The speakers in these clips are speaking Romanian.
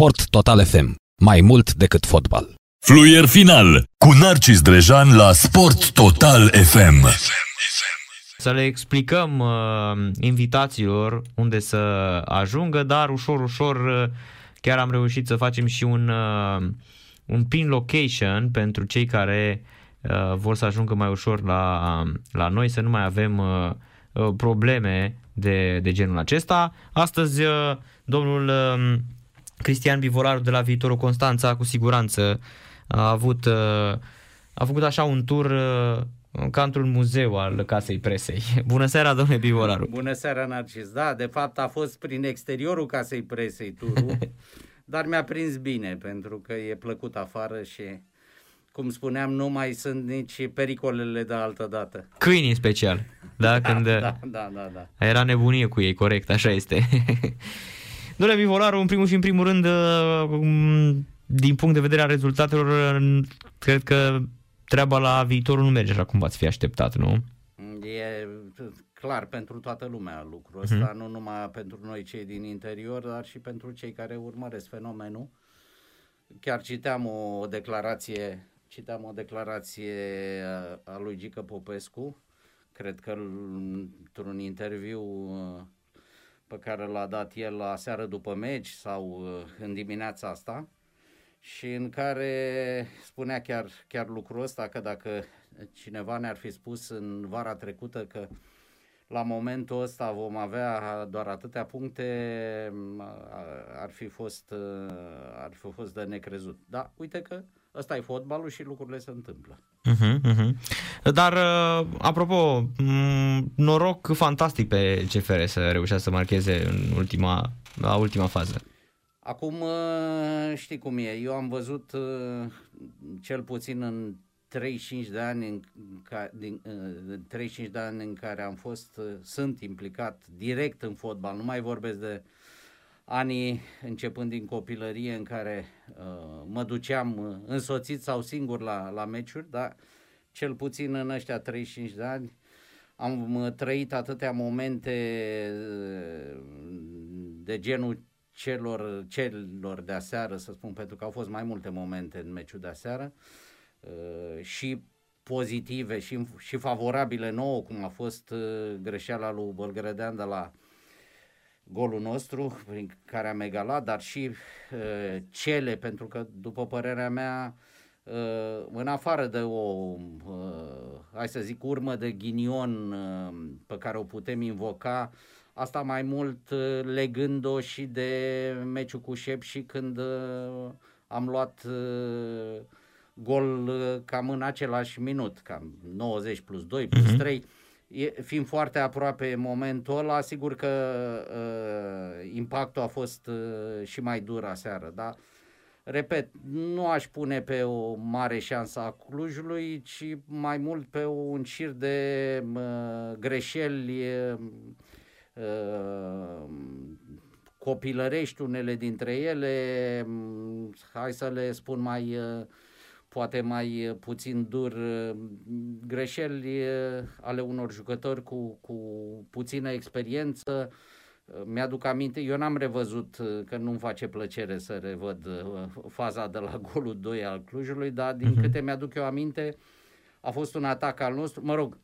Sport Total FM. Mai mult decât fotbal. Fluier final cu Narcis Drejan la Sport Total FM. Să le explicăm uh, invitațiilor unde să ajungă, dar ușor, ușor uh, chiar am reușit să facem și un, uh, un pin location pentru cei care uh, vor să ajungă mai ușor la, la noi, să nu mai avem uh, uh, probleme de, de genul acesta. Astăzi, uh, domnul uh, Cristian Bivolaru de la Viitorul Constanța, cu siguranță, a avut, uh, a făcut așa un tur uh, ca într-un muzeu al Casei Presei. Bună seara, domnule Bivolaru! Bună seara, Narcis! Da, de fapt a fost prin exteriorul Casei Presei turul, dar mi-a prins bine pentru că e plăcut afară și cum spuneam, nu mai sunt nici pericolele de altă dată. Câini în special, da? Da, Când da, da, da, da. era nebunie cu ei, corect, așa este. Domnule Bivolaru, în primul și în primul rând, uh, din punct de vedere al rezultatelor, uh, cred că treaba la viitorul nu merge așa cum v-ați fi așteptat, nu? E clar pentru toată lumea lucrul ăsta, nu numai pentru noi cei din interior, dar și pentru cei care urmăresc fenomenul. Chiar citeam o declarație, citeam o declarație a, a lui Gică Popescu, cred că l- într-un interviu uh, pe care l-a dat el la seară după meci sau uh, în dimineața asta și în care spunea chiar, chiar lucrul ăsta că dacă cineva ne-ar fi spus în vara trecută că la momentul ăsta vom avea doar atâtea puncte, m, a- ar fi fost, uh, ar fi fost de necrezut. Da, uite că ăsta e fotbalul și lucrurile se întâmplă. Uh-huh, uh-huh. Dar, uh, apropo, m- noroc fantastic pe CFR să reușească să marcheze în ultima, la ultima fază. Acum uh, știi cum e, eu am văzut uh, cel puțin în 35 de ani în, ca, din, uh, 35 de ani în care am fost, uh, sunt implicat direct în fotbal, nu mai vorbesc de anii începând din copilărie în care uh, mă duceam uh, însoțit sau singur la, la meciuri, dar cel puțin în ăștia 35 de ani am uh, trăit atâtea momente uh, de genul celor, celor de aseară, să spun, pentru că au fost mai multe momente în meciul de aseară uh, și pozitive și, și favorabile nouă, cum a fost uh, greșeala lui Bălgrădean de la golul nostru, prin care am egalat, dar și uh, cele, pentru că, după părerea mea, uh, în afară de o, uh, hai să zic, urmă de ghinion uh, pe care o putem invoca, asta mai mult uh, legând-o și de meciul cu Șep și când uh, am luat uh, gol uh, cam în același minut, cam 90 plus 2 plus 3, e, fiind foarte aproape momentul ăla, sigur că uh, impactul a fost uh, și mai dur aseară, dar repet, nu aș pune pe o mare șansă a Clujului, ci mai mult pe un șir de uh, greșeli uh, uh, copilărești unele dintre ele, m, hai să le spun mai, uh, poate mai uh, puțin dur, uh, greșeli uh, ale unor jucători cu, cu puțină experiență. Uh, Mi-aduc aminte, eu n-am revăzut, uh, că nu-mi face plăcere să revăd uh, faza de la golul 2 al Clujului, dar din câte mi-aduc eu aminte, a fost un atac al nostru, mă rog,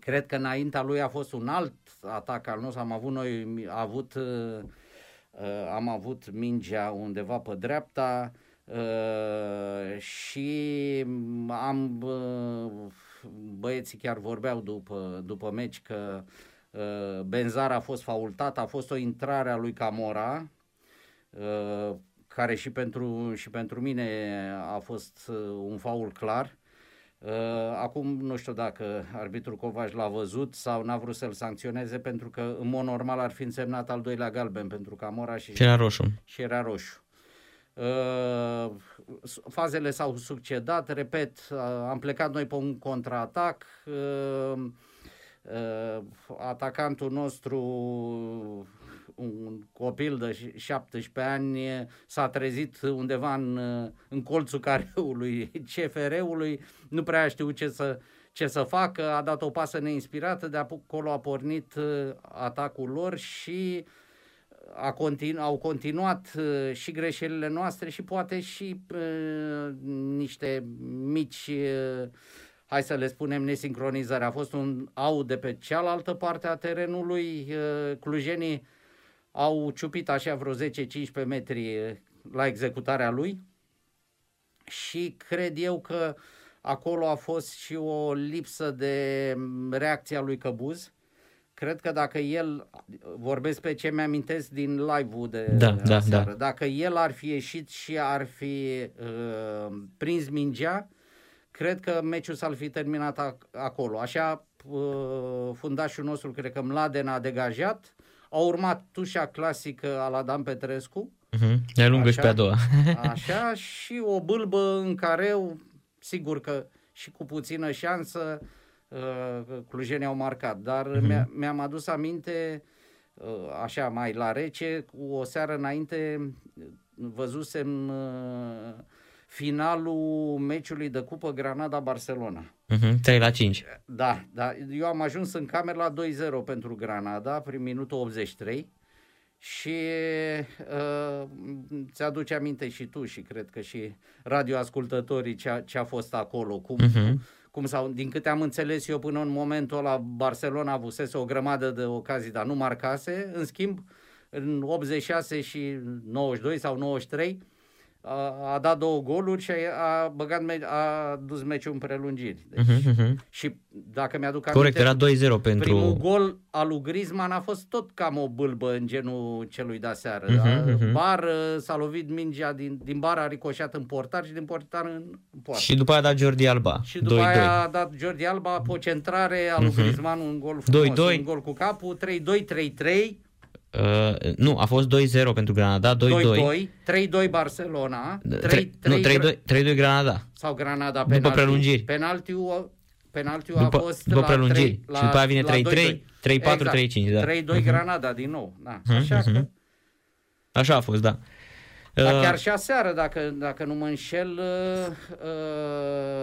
Cred că înaintea lui a fost un alt atac al nostru. Am avut noi, a avut, uh, uh, am avut mingea undeva pe dreapta uh, și am, uh, băieții chiar vorbeau după, după meci că uh, Benzar a fost faultat, a fost o intrare a lui Camora, uh, care și pentru, și pentru mine a fost uh, un faul clar. Uh, Acum nu știu dacă arbitrul Covaș l-a văzut sau n-a vrut să-l sancționeze pentru că în mod normal ar fi însemnat al doilea galben pentru Camora și, Și era roșu. și era roșu. Uh, fazele s-au succedat, repet, uh, am plecat noi pe un contraatac, uh, uh, atacantul nostru, un copil de 17 ani, s-a trezit undeva în, în colțul careului CFR-ului, nu prea a știut ce să, ce să facă, a dat o pasă neinspirată, de acolo a pornit uh, atacul lor și a continu- au continuat uh, și greșelile noastre și poate și uh, niște mici, uh, hai să le spunem, nesincronizări. A fost un out de pe cealaltă parte a terenului. Uh, clujenii au ciupit așa vreo 10-15 metri uh, la executarea lui și cred eu că acolo a fost și o lipsă de reacția lui Căbuz. Cred că dacă el, vorbesc pe ce mi-amintesc din live-ul de Da, da, aseară, da. dacă el ar fi ieșit și ar fi uh, prins mingea, cred că meciul s-ar fi terminat ac- acolo. Așa, uh, fundașul nostru, cred că Mladen a degajat, a urmat tușa clasică a la Dan Petrescu, Uh-huh. Ne lungă și Așa. pe a doua. Așa, și o bâlbă în careu, sigur că și cu puțină șansă uh, clujenii au marcat, dar Mhm. mi-a, mi-am adus aminte, uh, așa mai la rece, cu o seară înainte uh, văzusem uh, finalul meciului de Cupă Granada-Barcelona. Uh-huh. 3 la 5. Da, da, eu am ajuns în cameră la 2-0 pentru Granada prin minutul 83 și uh, ți-aduce aminte și tu și cred că și radioascultătorii ce a, ce a fost acolo, cum, uh-huh. Cum sau din câte am înțeles eu până în momentul ăla Barcelona avusese o grămadă de ocazii, dar nu marcase, în schimb în 86 și 92 sau 93 a, a dat două goluri și a, a băgat me- a dus meciul în prelungiri. Deci, Uh-huh. și dacă mi-aduc Corect, aminte, era 2-0 pentru... primul gol al lui Griezmann a fost tot cam o bâlbă în genul celui de aseară. Mhm, Uh-huh, mhm. Bar uh, s-a lovit mingea din, din bar, a ricoșat în portar și din portar în poartă. Și după aia a dat Jordi Alba. Și după 2-2. aia a dat Jordi Alba pe o centrare a lui Mhm. Griezmann, un gol frumos, 2-2. un gol cu capul, 3-2, 3-3, Uh, nu, a fost 2-0 pentru Granada, 2-2. 2-2, 3-2 Barcelona, 3-3 Tre- nu, 3-2, 3-2 Granada. sau Granada După penaltiu. prelungiri. Penaltiul, penaltiul După, a fost după la prelungiri. 3, la, și după aia vine la 3-3, 2-2. 3-4, 3-5, da. 3-2 Granada din nou. Da. Mhm, Așa că, mhm. Așa a fost, da. dar Uh, chiar și aseară, dacă, dacă nu mă înșel, uh,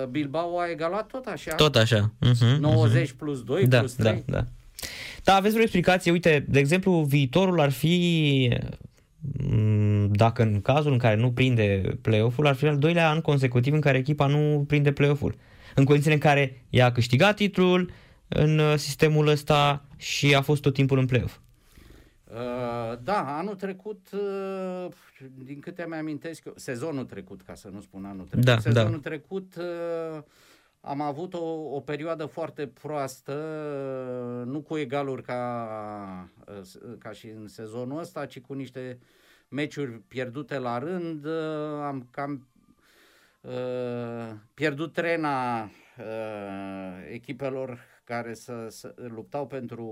uh, Bilbao a egalat tot așa. Tot așa. Uh-huh, 90 plus 2 da, plus 3. Da, da. Da, aveți vreo explicație? Uite, de exemplu, viitorul ar fi, m, dacă în cazul în care nu prinde play-off-ul, ar fi al doilea an consecutiv în care echipa nu prinde play-off-ul. În condițiile în care ea a câștigat titlul în uh, sistemul ăsta și a fost tot timpul în play-off. Uh, da, anul trecut, uh, din câte mi amintesc eu, sezonul trecut, ca să nu spun anul trecut, Da, sezonul da. trecut uh, am avut o, o perioadă foarte proastă, uh, nu cu egaluri ca, uh, s- ca și în sezonul ăsta, ci cu niște meciuri pierdute la rând. Uh, Am cam uh, pierdut trena uh, echipelor care să, să luptau pentru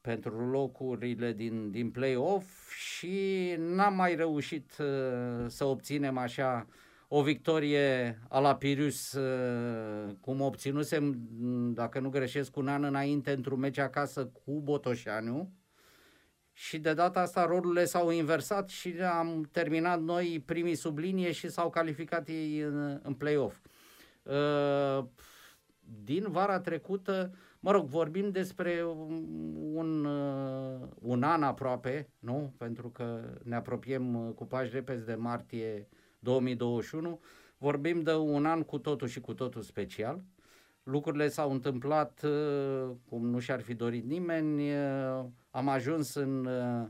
pentru locurile din, din play-off și n-am mai reușit uh, să obținem așa o victorie a la Pirius uh, cum obținusem, m, dacă nu greșesc, un an înainte într-un meci acasă cu Botoșaniu și de data asta rolurile s-au inversat și am terminat noi primii sub linie și s-au calificat ei în, în play-off. Uh, din vara trecută, mă rog, vorbim despre un, uh, un an aproape, nu? Pentru că ne apropiem uh, cu pași repezi de martie 2021. Vorbim de un an cu totul și cu totul special. Lucrurile s-au întâmplat uh, cum nu și-ar fi dorit nimeni. Uh, Am ajuns în, uh,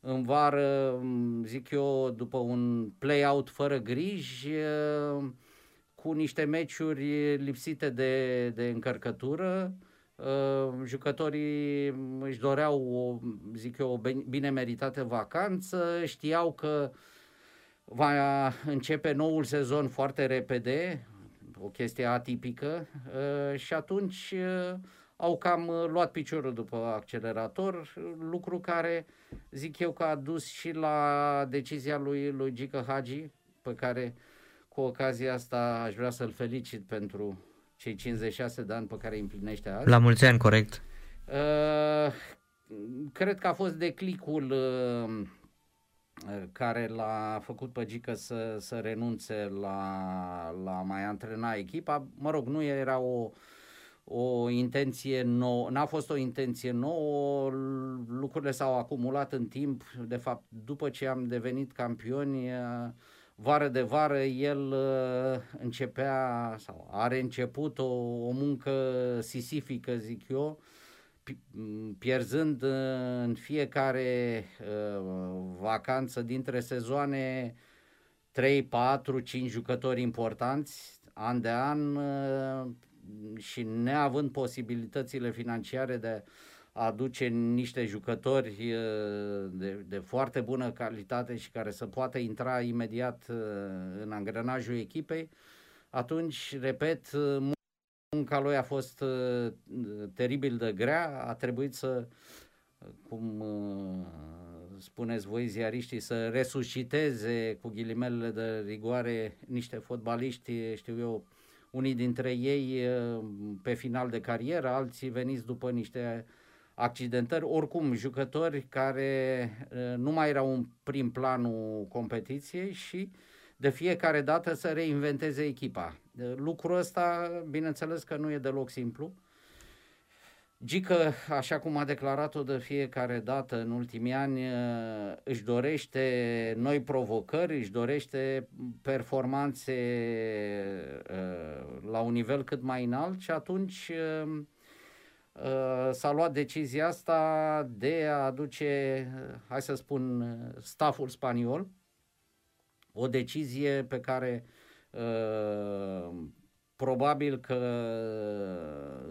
în vară, m, zic eu, după un play-out fără griji, uh, cu niște meciuri lipsite de, de încărcătură. Uh, jucătorii își doreau, o, zic eu, o ben- bine meritată vacanță, știau că va începe noul sezon foarte repede, o chestie atipică uh, și atunci uh, au cam uh, luat piciorul după accelerator, lucru care zic eu că a dus și la decizia lui, lui Gică Hagi, pe care cu ocazia asta aș vrea să-l felicit pentru cei 56 de ani pe care îi împlinește azi. La mulți ani, corect. Uh, cred că a fost declicul uh, care l-a făcut pe Gică să, să renunțe la, la a mai antrena echipa. Mă rog, nu era o, o intenție nouă, n-a fost o intenție nouă, lucrurile s-au acumulat în timp, de fapt după ce am devenit campioni, vară de vară el începea sau are început o, o muncă sisifică, zic eu, pierzând în fiecare vacanță dintre sezoane 3, 4, 5 jucători importanți an de an și neavând posibilitățile financiare de a aduce niște jucători de, de foarte bună calitate și care să poată intra imediat în angrenajul echipei, atunci, repet, munca lui a fost teribil de grea, a trebuit să, cum spuneți voi ziariștii, să resusciteze cu ghilimelele de rigoare niște fotbaliști, știu eu, unii dintre ei pe final de carieră, alții veniți după niște accidentări, oricum jucători care nu mai erau în prim planul competiției și de fiecare dată să reinventeze echipa. Lucrul ăsta, bineînțeles că nu e deloc simplu, Gică, așa cum a declarat-o de fiecare dată în ultimii ani, uh, își dorește noi provocări, își dorește performanțe uh, la un nivel cât mai înalt și atunci uh, s-a luat decizia asta de a aduce, hai să spun, staful spaniol, o decizie pe care probabil că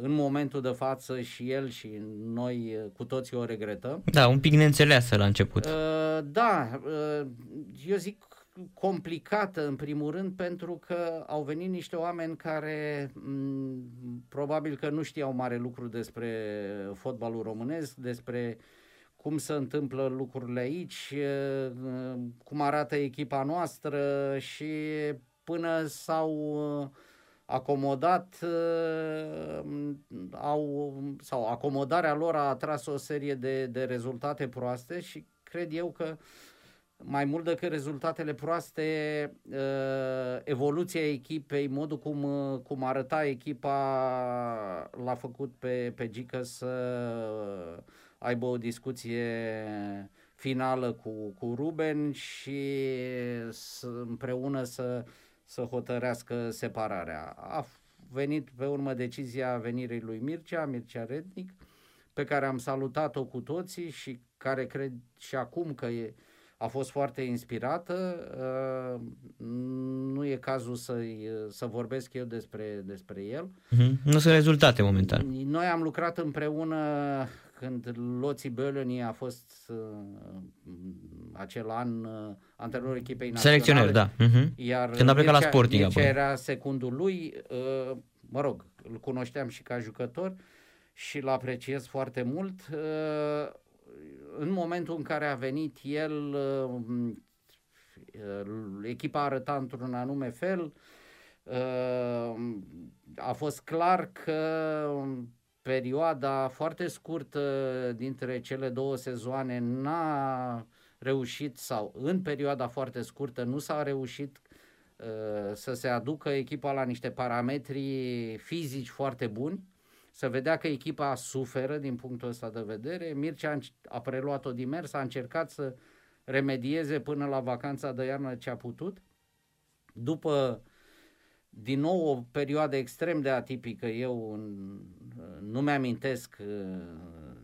în momentul de față și el și noi cu toții o regretăm. Da, un pic neînțeleasă la început. Uh, da, uh, eu zic complicată în primul rând pentru că au venit niște oameni care m- mm, probabil că nu știau mare lucru despre fotbalul românesc, despre cum se întâmplă lucrurile aici, uh, cum arată echipa noastră și până s-au uh, acomodat uh, au, sau acomodarea lor a atras o serie de, de rezultate proaste și cred eu că mai mult decât rezultatele proaste, uh, evoluția echipei, modul cum, uh, cum arăta echipa l-a făcut pe, pe Gică să aibă o discuție finală cu, cu Ruben și să, împreună să să hotărească separarea. A venit pe urmă decizia venirii lui Mircea, Mircea Rednic, pe care am salutat-o cu toții și care cred și acum că e, a fost foarte inspirată. Uh, nu e cazul să să vorbesc eu despre, despre el. Uh-huh. Nu sunt rezultate momentan. Noi am lucrat împreună când Loții Bölöni a fost uh, acel an uh, antrenorul echipei naționale. Selecționer, da. Uh-huh. Iar când a plecat Mircea, la Sporting. Mircea era secundul lui, uh, mă rog, îl cunoșteam și ca jucător și îl apreciez foarte mult. Uh, în momentul în care a venit el, uh, uh, echipa arăta într-un anume fel, uh, a fost clar că perioada foarte scurtă dintre cele două sezoane n-a reușit sau în perioada foarte scurtă nu s-a reușit uh, să se aducă echipa la niște parametri fizici foarte buni, să vedea că echipa suferă din punctul ăsta de vedere. Mircea a preluat-o din mers, a încercat să remedieze până la vacanța de iarnă ce a putut. După din nou o perioadă extrem de atipică, eu nu mi-amintesc,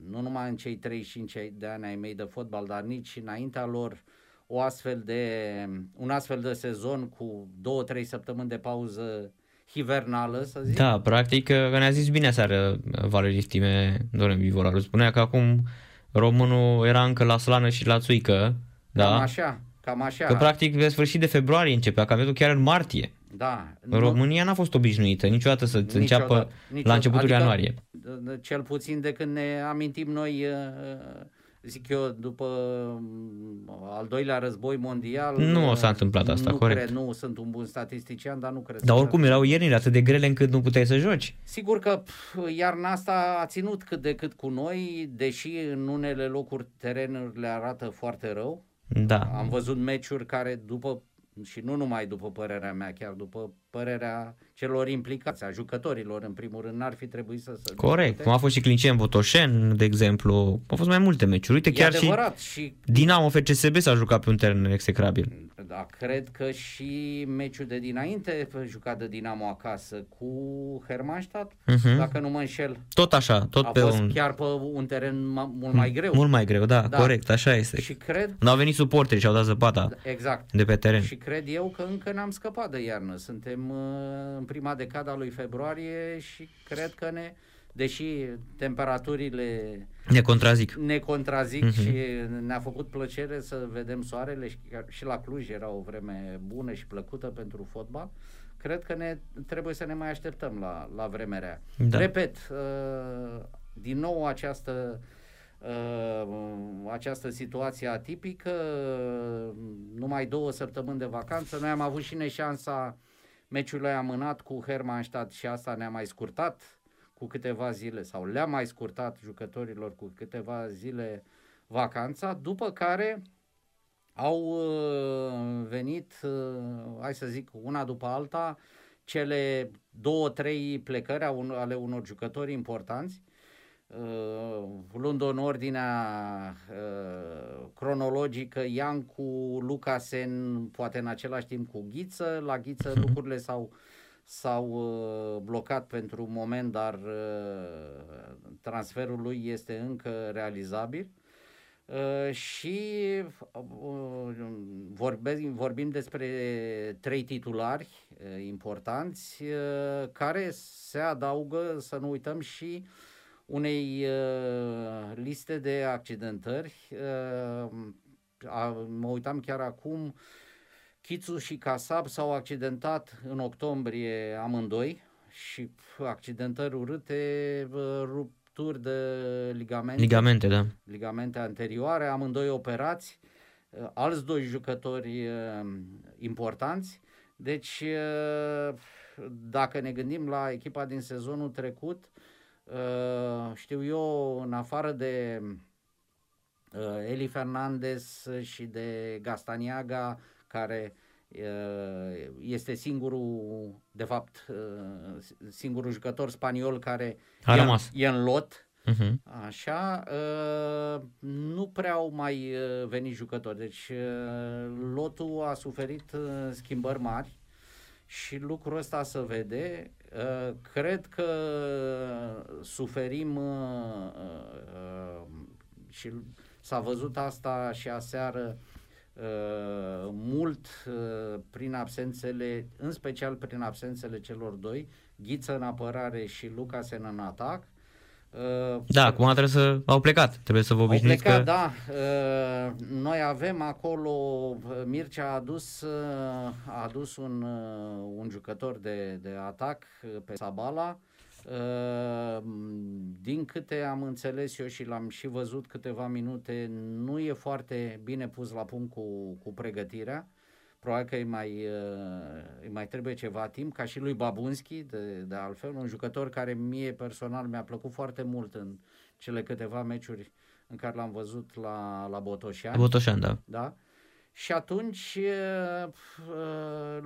nu numai în cei 35 de ani ai mei de fotbal, dar nici înaintea lor, o astfel de, un astfel de sezon cu două, trei săptămâni de pauză hivernală, să zic. Da, practic, că ne-a zis bine seară Valerii Stime, domnule Vivoraru, spunea că acum românul era încă la slană și la țuică. Da? Cam așa, cam așa. Că practic pe sfârșit de februarie începea campionatul chiar în martie. Da. Nu... România n-a fost obișnuită niciodată să niciodată, înceapă niciodată. la începutul adică, ianuarie. Cel puțin de când ne amintim noi, uh, zic eu, după uh, al doilea război mondial. Nu s-a întâmplat asta, nu corect. Cred, nu sunt un bun statistician, dar nu cred. Dar oricum erau iernile atât de grele încât nu puteai să joci. Sigur că iarna asta a ținut cât de cât cu noi, deși în unele locuri terenurile arată foarte rău. Da. Am văzut meciuri care după și nu numai după părerea mea, chiar după părerea celor implicați, a jucătorilor, în primul rând, n-ar fi trebuit să se Corect, discute. cum a fost și Clincen Botoșen, de exemplu. Au fost mai multe meciuri. Uite, E chiar și adevărat și Dinamo FCSB s-a jucat pe un teren execrabil. Da, cred că și meciul de dinainte jucat de Dinamo acasă cu Hermannstadt, Mhm. dacă nu mă înșel. Tot așa, tot a pe fost un... chiar pe un teren ma- mult mai greu. Mult mai greu, da, Da. corect, așa este. Și cred, Nu au venit suporteri și au dat zăpada exact, de pe teren. și cred eu că încă n-am scăpat de iarnă. Suntem uh, în prima decada lui februarie și cred că ne, deși temperaturile Ne contrazic. ne contrazic Mhm. și ne-a făcut plăcere să vedem soarele și, chiar și la Cluj era o vreme bună și plăcută pentru fotbal. Cred că ne trebuie să ne mai așteptăm la, la vremea rea. Da. Repet, uh, din nou această uh, această situație atipică, uh, numai două săptămâni de vacanță. Noi am avut și neșansa meciului amânat cu Hermannstadt și asta ne-a mai scurtat cu câteva zile sau le-a mai scurtat jucătorilor cu câteva zile vacanța, după care au uh, venit, uh, hai să zic, una după alta, cele două, trei plecări a un, ale unor jucători importanți, uh, luând în ordinea uh, cronologică Iancu, Lucasen, poate în același timp cu Ghiță. La Ghiță lucrurile s-au, s-au uh, blocat pentru un moment, dar uh, transferul lui este încă realizabil. Uh, și uh, vorbim, vorbim despre trei titulari uh, importanți uh, care se adaugă, să nu uităm, și unei uh, liste de accidentări. Uh, a, mă uitam chiar acum, Chițu și Casab s-au accidentat în octombrie amândoi și pf, accidentări urâte, uh, rupturi de ligamente Ligamente, da. ligamente anterioare, amândoi operați, uh, alți doi jucători uh, importanți. Deci, uh, dacă ne gândim la echipa din sezonul trecut, uh, știu eu, în afară de uh, Eli Fernandez și de Gastaniaga, care uh, este singurul, de fapt, uh, singurul jucător spaniol care A e, rămas. e în lot, Uh-huh. Așa, uh, nu prea au mai uh, venit jucători, deci uh, lotul a suferit uh, schimbări mari și lucrul ăsta se vede. Uh, Cred că suferim uh, uh, și s-a văzut asta și aseară uh, mult uh, prin absențele, în special prin absențele celor doi, Ghiță în apărare și Lucasen în atac. Uh, Da, acum trebuie să... Au plecat. Trebuie să vă au obișnuiți plecat, că... da. Uh, Noi avem acolo, uh, Mircea a adus, uh, a adus un, uh, un jucător de, de atac uh, pe Sabala. Uh, Din câte am înțeles eu și l-am și văzut câteva minute, nu e foarte bine pus la punct cu, cu pregătirea. Probabil că îi mai, uh, îi mai trebuie ceva timp, ca și lui Babunski, de, de altfel, un jucător care mie personal mi-a plăcut foarte mult în cele câteva meciuri în care l-am văzut la, la Botoșani. Botoșan, da. Da? Și atunci, uh, uh,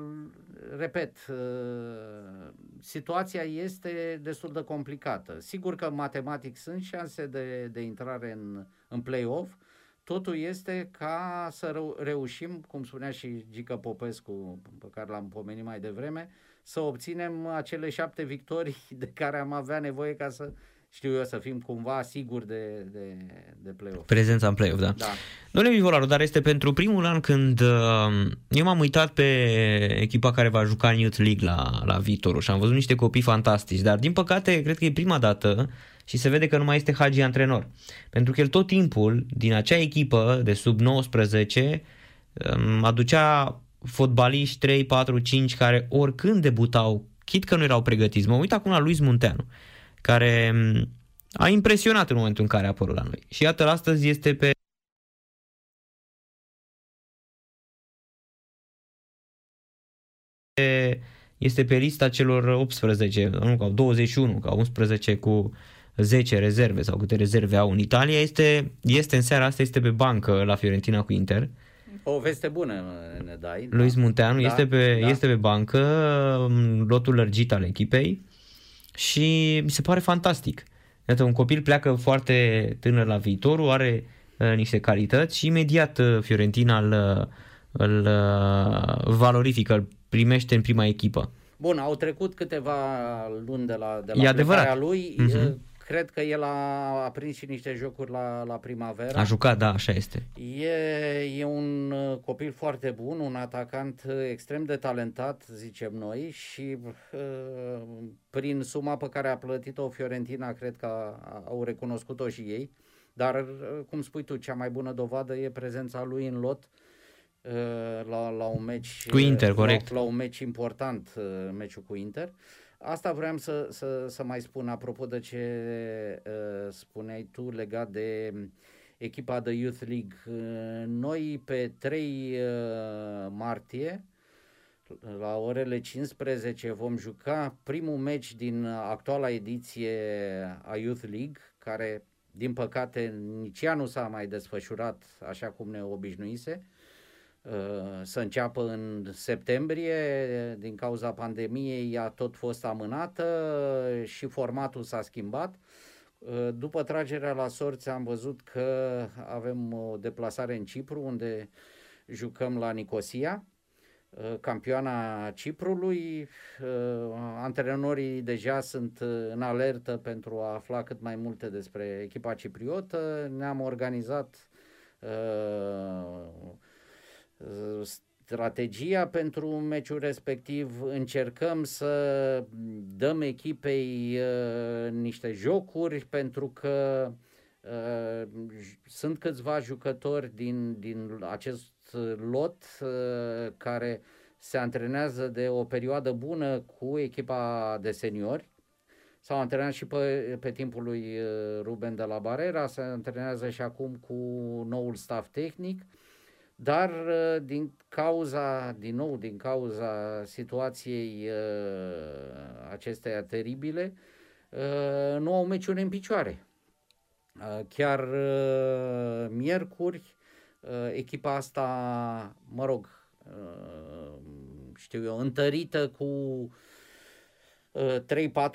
repet, uh, situația este destul de complicată. Sigur că matematic sunt șanse de, de intrare în, în play-off, totul este ca să reu- reușim, cum spunea și Gică Popescu, pe care l-am pomenit mai devreme, să obținem acele șapte victorii de care am avea nevoie ca să, știu eu, să fim cumva siguri de, de, de play-off. Prezența în play-off, da. Da. Domnule Vivolaru, dar este pentru primul an când uh, eu m-am uitat pe echipa care va juca în Youth League la, la viitorul și am văzut niște copii fantastici, dar din păcate cred că e prima dată și se vede că nu mai este Hagi antrenor. Pentru că el tot timpul din acea echipă de sub 19 um, aducea fotbaliști 3, 4, 5 care oricând debutau, chit că nu erau pregătiți. Mă uit acum la Luis Munteanu, care um, a impresionat în momentul în care a apărut la noi. Și iată, astăzi este pe este pe lista celor 18, nu, ca 21, ca 11 cu 10 rezerve sau câte rezerve au în Italia, este, este în seara asta, este pe bancă la Fiorentina cu Inter. O veste bună ne dai. Luis da. Munteanu Da, este, pe, da. este pe bancă, în lotul lărgit al echipei și mi se pare fantastic. Iată, un copil pleacă foarte tânăr la viitorul, are uh, niște calități și imediat uh, Fiorentina îl, uh, îl uh, valorifică, îl primește în prima echipă. Bun, au trecut câteva luni de la, de E la adevărat. plecarea lui. Mhm. Cred că el a, a prins și niște jocuri la, la primavera. A jucat, da, așa este. E, e un uh, copil foarte bun, un atacant uh, extrem de talentat, zicem noi, și uh, prin suma pe care a plătit-o Fiorentina, cred că a, au recunoscut-o și ei. Dar, uh, cum spui tu, cea mai bună dovadă e prezența lui în lot uh, la, la un meci Cu Inter, uh, corect. La, la un meci important, uh, meciul cu Inter. Asta vreau să, să, să mai spun apropo de ce uh, spuneai tu legat de echipa de Youth League. Uh, Noi pe 3 uh, martie la orele 15 vom juca primul meci din actuala ediție a Youth League, care din păcate nici ea nu s-a mai desfășurat așa cum ne obișnuise. Uh, Să înceapă în septembrie, din cauza pandemiei a tot fost amânată și formatul s-a schimbat. Uh, După tragerea la sorți am văzut că avem o deplasare în Cipru unde jucăm la Nicosia, uh, campioana Ciprului. Uh, Antrenorii deja sunt uh, în alertă pentru a afla cât mai multe despre echipa cipriotă. Ne-am organizat uh, uh, strategia pentru meciul respectiv, încercăm să dăm echipei uh, niște jocuri pentru că uh, j- sunt câțiva jucători din, din acest lot uh, care se antrenează de o perioadă bună cu echipa de seniori. S-au antrenat și pe, pe timpul lui uh, Ruben de la Barera, se antrenează și acum cu noul staff tehnic. Dar uh, din cauza, din nou, din cauza situației uh, acesteia teribile, uh, nu au meciuri în picioare. Uh, Chiar uh, miercuri, uh, echipa asta, mă rog, uh, știu eu, întărită cu uh,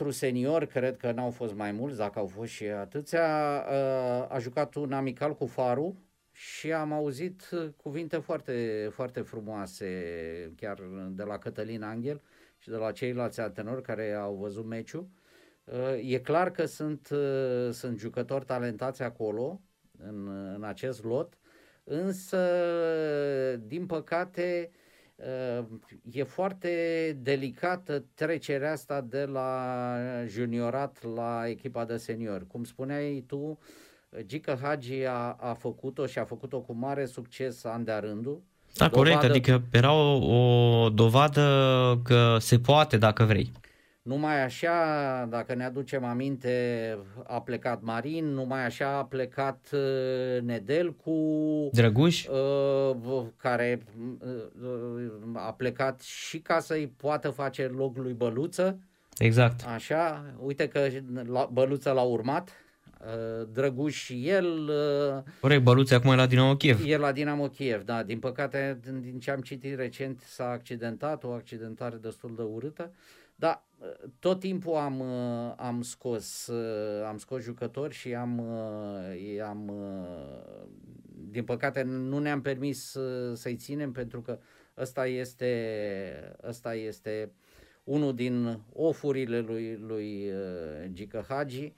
3-4 seniori, cred că n-au fost mai mulți, dacă au fost și atâția, uh, a jucat un amical cu Faru, și am auzit uh, cuvinte foarte, foarte frumoase chiar de la Cătălin Angel și de la ceilalți antenori care au văzut meciul. Uh, E clar că sunt, uh, sunt jucători talentați acolo, în, în acest lot, însă, din păcate, uh, e foarte delicată trecerea asta de la juniorat la echipa de seniori. Cum spuneai tu, Gică Hagi a, a făcut-o și a făcut-o cu mare succes an de rândul. Da, corect, Dovadă- adică era o, o dovadă că se poate dacă vrei. Numai așa, dacă ne aducem aminte, a plecat Marin, numai așa a plecat uh, Nedelcu, Drăguș? uh, care uh, a plecat și ca să-i poată face loc lui Băluță, Exact. așa, uite că la, Băluță l-a urmat, uh, Drăguș și el, uh, Corect, Băluț acum e la Dinamo Kiev. E la Dinamo Kiev, da. Din păcate, din, din ce am citit recent, s-a accidentat, o accidentare destul de urâtă. Da, tot timpul am, uh, am scos uh, am scos jucători și am, uh, i-am uh, din păcate nu ne-am permis uh, să-i ținem pentru că ăsta este, ăsta este unul din ofurile lui, lui uh, Gică Hagi. Uh,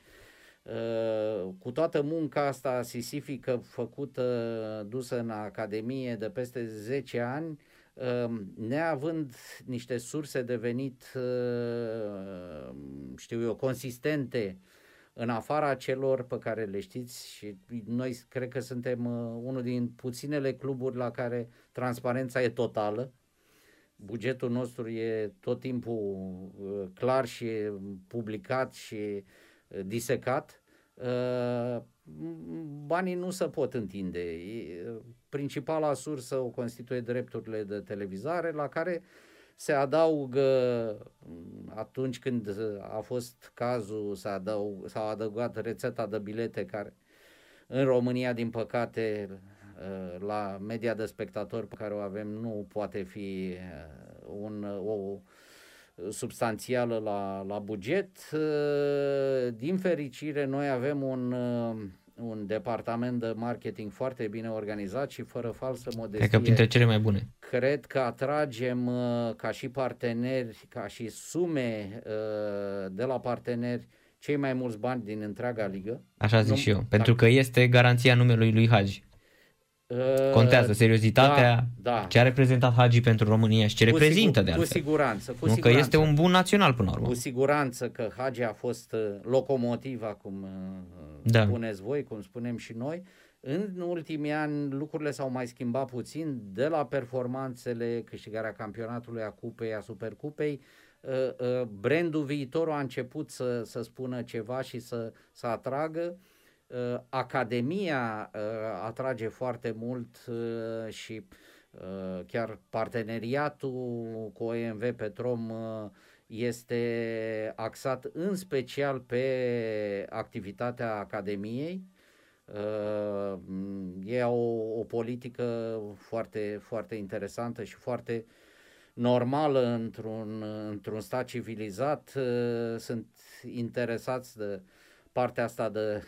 cu toată munca asta sisifică făcută, dusă în Academie de peste 10 ani, uh, neavând niște surse de venit, uh, știu eu, consistente în afara celor pe care le știți și noi cred că suntem uh, unul din puținele cluburi la care transparența e totală. Bugetul nostru e tot timpul uh, clar și publicat și uh, disecat. Uh, Banii nu se pot întinde. E, Principala sursă o constituie drepturile de televizare, la care se adaugă mm, atunci când a fost cazul, s-a, adaug, s-a adăugat rețeta de bilete care în România, din păcate, uh, la media de spectatori pe care o avem nu poate fi uh, un, o substanțială la, la buget. Din fericire, noi avem un, un departament de marketing foarte bine organizat și fără falsă modestie. Cred că printre cele mai bune. Cred că atragem ca și parteneri, ca și sume de la parteneri cei mai mulți bani din întreaga ligă. Așa zic nu, și eu, pentru că este garanția numelui lui Hagi. Uh, Contează seriozitatea, da, da. ce a reprezentat Hagi pentru România și ce cu reprezintă sigur, de altfel. Cu siguranță. Cu nu siguranță. că este un bun național până la urmă. Cu siguranță că Hagi a fost uh, locomotiva, cum uh, da. spuneți voi, cum spunem și noi. În ultimii ani lucrurile s-au mai schimbat puțin de la performanțele, câștigarea campionatului, a cupei, a supercupei, Uh, uh, brandul viitorul a început să, să spună ceva și să, să atragă. Uh, Academia atrage foarte mult și chiar parteneriatul cu OMV Petrom este axat în special pe activitatea Academiei. Uh, e o, o politică foarte, foarte interesantă și foarte uh, normală într-un, într-un stat civilizat, uh, sunt interesați de partea asta de uh,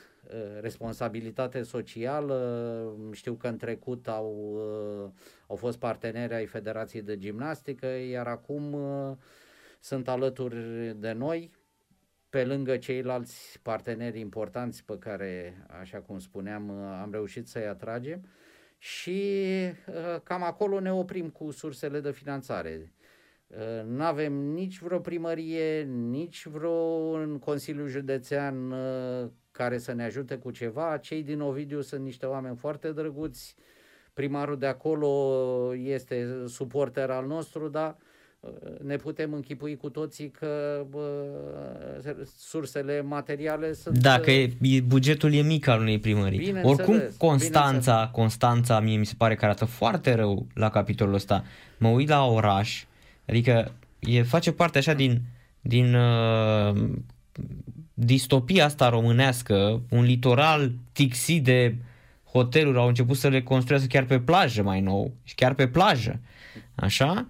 responsabilitate socială. Știu că în trecut au, uh, au fost parteneri ai Federației de Gimnastică, iar acum sunt alături de noi, pe lângă ceilalți parteneri importanți pe care, așa cum spuneam, am reușit să-i atragem și uh, cam acolo ne oprim cu sursele de finanțare. Uh, nu avem nici vreo primărie, nici vreo un Consiliu Județean uh, care să ne ajute cu ceva. Cei din Ovidiu sunt niște oameni foarte drăguți. Primarul de acolo este suporter al nostru, dar ne putem închipui cu toții că bă, sursele materiale sunt... Dacă e, bugetul e mic al unei primării. Bine Oricum, Constanța, Constanța mie mi se pare că arată foarte rău la capitolul ăsta. Mă uit la oraș, adică e, face parte așa din, din uh, distopia asta românească, un litoral tixit de hoteluri au început să le construiască chiar pe plajă mai nou și chiar pe plajă. Așa?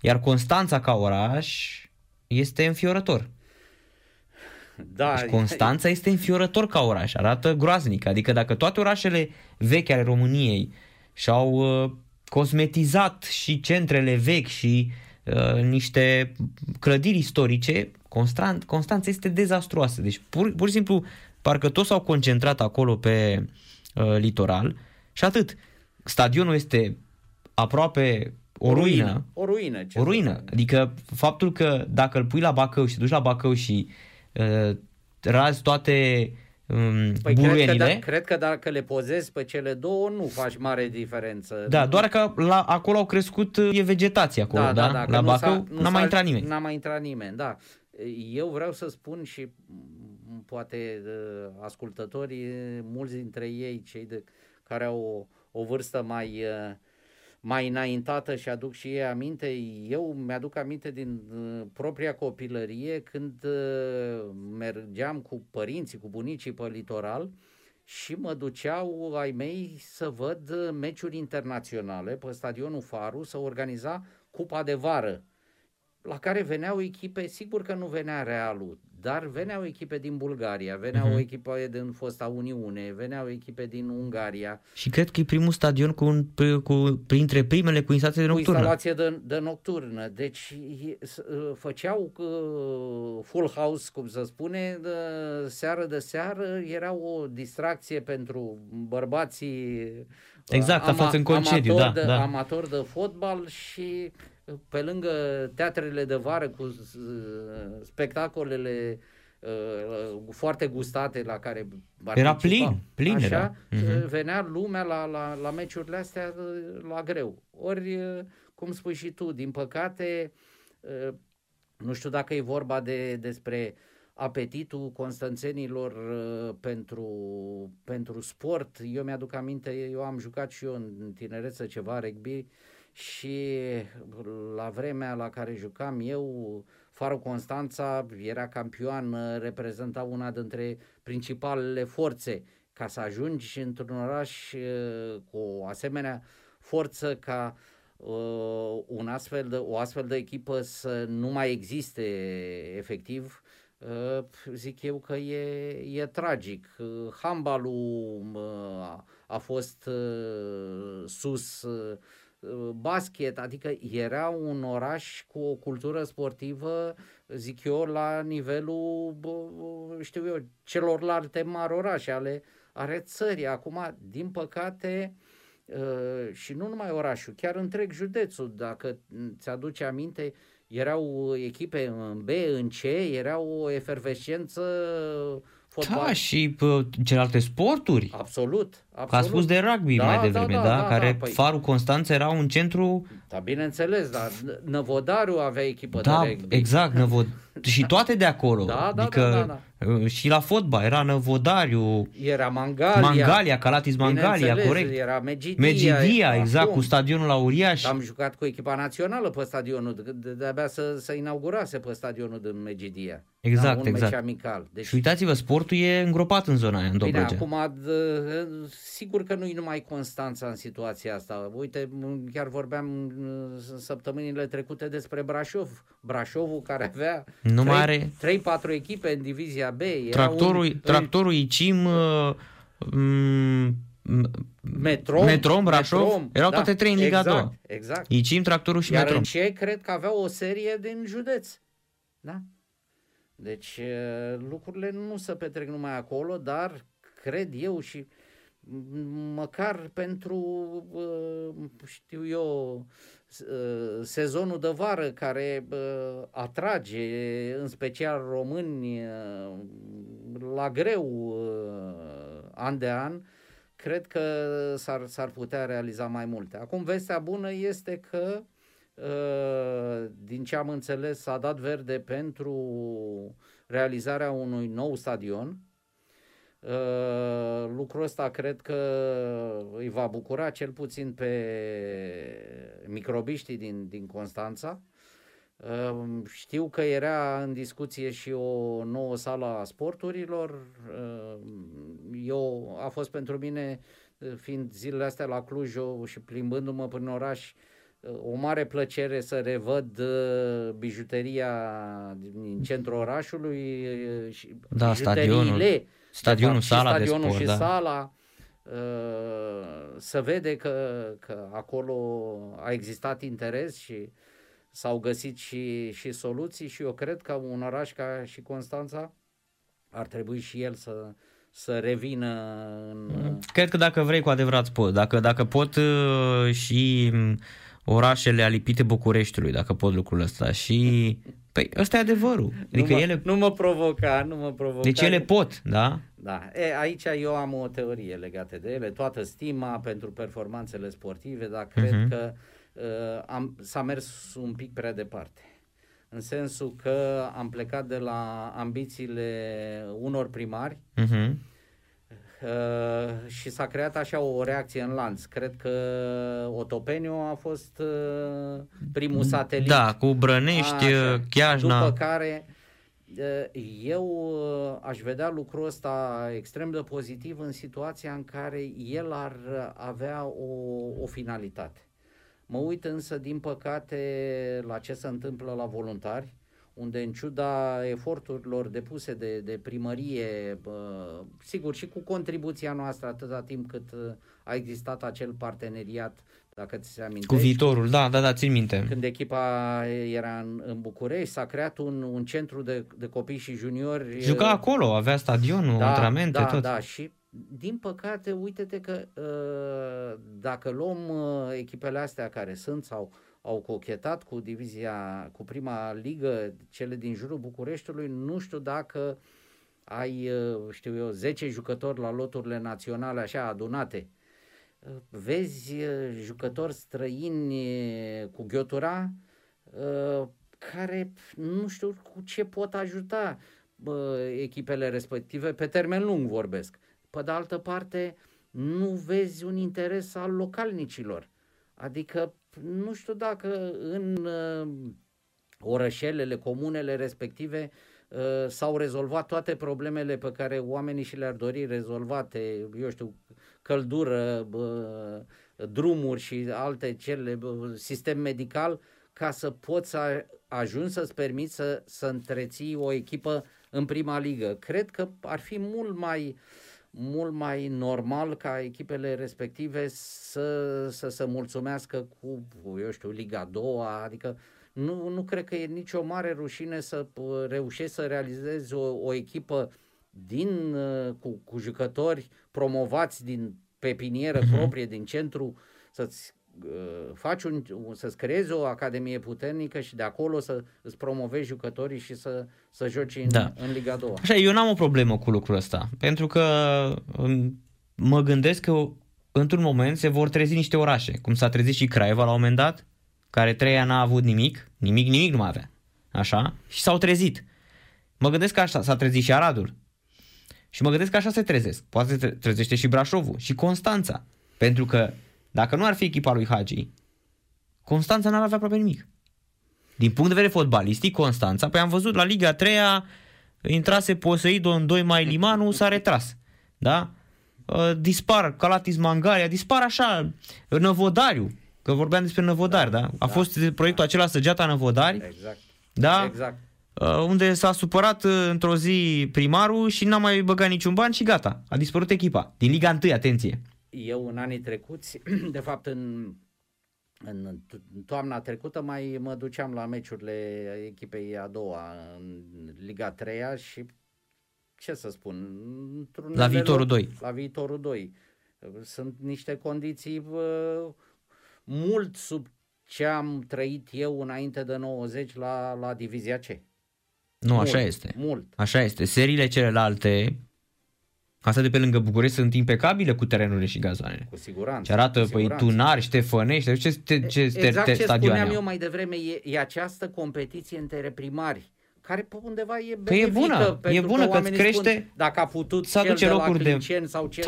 Iar Constanța ca oraș este înfiorător. Da, deci Constanța este înfiorător ca oraș, arată groaznic. Adică dacă toate orașele vechi ale României și-au uh, cosmetizat și centrele vechi și uh, niște clădiri istorice, Constant, Constanța este dezastruoasă. Deci pur, pur și simplu parcă toți s-au concentrat acolo pe uh, litoral și atât. Stadionul este aproape o ruină. O ruină. Ce o ruină. Adică faptul că dacă îl pui la Bacău și te duci la Bacău și uh, razi toate um, păi cred că, da, cred că dacă le pozezi pe cele două nu faci mare diferență. Da, doar că la, acolo au crescut, e vegetație acolo, da? da, da la Bacău n-a mai intrat nimeni. N-a mai intrat nimeni, da. Eu vreau să spun și poate uh, ascultătorii, mulți dintre ei, cei de, care au o, o vârstă mai uh, mai înaintată și aduc și ei aminte. Eu mi-aduc aminte din uh, propria copilărie când uh, mergeam cu părinții, cu bunicii pe litoral și mă duceau ai mei să văd meciuri internaționale pe stadionul Faru, să organiza Cupa de Vară, la care veneau echipe, sigur că nu venea Realul, dar veneau echipe din Bulgaria, veneau uh-huh. echipe din fosta Uniune, veneau echipe din Ungaria. Și cred că e primul stadion cu, un, cu printre primele cu instalație de nocturnă. Cu instalație de, de nocturnă. Deci făceau uh, full house, cum se spune, de seară de seară. Era o distracție pentru bărbații uh, Exact, ama, în concediu, amator da, de, da. amator de fotbal și pe lângă teatrele de vară cu uh, spectacolele uh, foarte gustate la care Era plin, plin așa, era. Uh-huh. venea lumea la, la, la meciurile astea uh, la greu. Ori, cum spui și tu, din păcate, nu știu dacă e vorba de, despre apetitul constanțenilor pentru, pentru sport. Eu mi-aduc aminte, eu am jucat și eu în tinerețe ceva rugby și la vremea la care jucam eu, Faro Constanța era campioan, reprezenta una dintre principalele forțe. ca să ajungi într-un oraș uh, cu o asemenea forță ca uh, un astfel de, o astfel de echipă să nu mai existe efectiv, uh, zic eu că e, e tragic. Uh, handbalul uh, a fost uh, sus uh, basket, adică era un oraș cu o cultură sportivă, zic eu, la nivelul, știu eu, celorlalte mari orașe ale, ale țării. Acum, din păcate, și nu numai orașul, chiar întreg județul, dacă ți-aduce aminte, erau echipe în B, în C, era o efervescență fotbal. Da, și uh, celelalte sporturi. Absolut, absolut. Că a spus de rugby da, mai devreme, da, da, da, da care da, păi... Farul Constanța era un centru... Da, bineînțeles, dar Năvodarul avea echipă da, de rugby. exact, Năvod... și toate de acolo. Da, da, adică, da, da, da. Uh, și la fotbal, era Năvodariu, era Mangalia, Mangalia Calatis Mangalia, corect. Era Megidia, Megidia exact, acum. cu stadionul la Uriaș. Am jucat cu echipa națională pe stadionul, de-abia să, să inaugurase pe stadionul din Megidia. Exact, un exact. Meci amical. Deci... Și uitați-vă, sportul e îngropat în zona aia, în Bine, acum, sigur că nu e numai Constanța în situația asta. Uite, chiar vorbeam săptămânile trecute despre Brașov. Brașovul care avea nu 3, are... 3-4 echipe în divizia B. Era tractorul, un... tractorul ICIM, uh, Metrom, Metrom, Brașov, Metrom, erau da, toate trei în Liga exact, 2. Exact. ICIM, tractorul și Iar Metrom. în ce cred că aveau o serie din județ. Da? Deci lucrurile nu se petrec numai acolo, dar cred eu și măcar pentru, știu eu, sezonul de vară care atrage în special români la greu an de an, cred că s-ar, s-ar putea realiza mai multe. Acum vestea bună este că Uh, din ce am înțeles, s-a dat verde pentru realizarea unui nou stadion. Uh, lucrul ăsta cred că îi va bucura cel puțin pe microbiștii din, din Constanța. Uh, știu că era în discuție și o nouă sală a sporturilor. Eu, a fost pentru mine, fiind zilele astea la Cluj și plimbându-mă prin oraș, o mare plăcere să revăd uh, bijuteria din centrul orașului uh, și da, stadionul, stadionul, fapt, sala stadionul de sport, și da. sala uh, să vede că, că acolo a existat interes și s-au găsit și, și soluții și eu cred că un oraș ca și Constanța ar trebui și el să, să revină în... Cred că dacă vrei cu adevărat pot. Dacă, dacă pot și orașele alipite Bucureștiului, dacă pot lucrul ăsta. Și Păi ăsta e adevărul. Adică nu, mă, ele... nu mă provoca, nu mă provoca. Deci ele pot, da? Da. E, aici eu am o teorie legată de ele. Toată stima pentru performanțele sportive, dar cred uh-huh. că uh, am, s-a mers un pic prea departe. În sensul că am plecat de la ambițiile unor primari uh-huh Uh, și s-a creat așa o reacție în lanț. Cred că Otopeniu a fost uh, primul satelit. Da, cu Brănești, așa, Chiajna. După care uh, eu uh, aș vedea lucrul ăsta extrem de pozitiv în situația în care el ar avea o, o finalitate. Mă uit însă, din păcate, la ce se întâmplă la voluntari, unde în ciuda eforturilor depuse de, de primărie, uh, sigur și cu contribuția noastră atâta timp cât uh, a existat acel parteneriat, dacă ți se amintești. Cu viitorul, da, da, da, țin minte. Când echipa era în, în București, s-a creat un, un centru de, de copii și juniori. Juca acolo, avea stadionul, da, antrenamente, da, tot. Da, și din păcate, uite-te că uh, dacă luăm uh, echipele astea care sunt sau au cochetat cu divizia, cu prima ligă, cele din jurul Bucureștiului, nu știu dacă ai, uh, știu eu, 10 jucători la loturile naționale așa adunate. Uh, vezi uh, jucători străini cu ghiotura care nu știu cu ce pot ajuta echipele respective, pe termen lung vorbesc. Pe de altă parte, nu vezi un interes al localnicilor. Adică nu știu dacă în uh, orășelele, comunele respective uh, s-au rezolvat toate problemele pe care oamenii și le-ar dori rezolvate, eu știu, căldură, drumuri și alte cele, sistem medical, ca să poți să ajungi să-ți permiți să, să întreții o echipă în prima ligă. Cred că ar fi mult mai mult mai normal ca echipele respective să, să se mulțumească cu, eu știu, Liga 2, adică nu, nu cred că e nicio mare rușine să reușești să realizezi o, o echipă din, cu, cu jucători promovați din pepinieră uh-huh. proprie, din centru, să-ți uh, faci un, să-ți creezi o academie puternică și de acolo să îți promovezi jucătorii și să, să joci în, da. în Liga 2. Așa, eu n-am o problemă cu lucrul ăsta, pentru că um, mă gândesc că într-un moment se vor trezi niște orașe, cum s-a trezit și Craiova la un moment dat, care trei ani n-a avut nimic, nimic, nimic nu mai avea, așa, și s-au trezit. Mă gândesc că așa s-a trezit și Aradul. Și mă gândesc că așa se trezesc. Poate se trezește și Brașovul și Constanța. Pentru că dacă nu ar fi echipa lui Hagi, Constanța n-ar avea aproape nimic. Din punct de vedere fotbalistic, Constanța, păi am văzut la Liga 3 intrase Poseido în 2 mai Limanu, s-a retras. Da? Uh, dispar Calatis Mangaria, dispar așa Năvodariu, că vorbeam despre Năvodari, da? da? A da, fost proiectul da. acela Săgeata Năvodari. Exact. Da? Exact. Uh, unde s-a supărat uh, într-o zi primarul și n-a mai băgat niciun ban și gata, a dispărut echipa. Din Liga 1, atenție. Eu în anii trecuți, de fapt în, în toamna trecută mai mă duceam la meciurile echipei a doua în Liga 3 și ce să spun, la viitorul 2. La viitorul 2. Sunt niște condiții uh, mult sub ce am trăit eu înainte de 90 la, la Divizia C. Nu, mult, așa este. Mult. Așa este. Seriile celelalte, asta de pe lângă București, sunt impecabile cu terenurile și gazoanele. Cu siguranță. Ce arată cu păi Tunari, Ștefănești, ce, ce, ce exact ce spuneam au. eu mai devreme, e, e această competiție între primari care pe undeva e benefică. Păi e bună, pentru e bună că, că crește, spun, dacă a putut să cel de la Clinceni de... sau cel...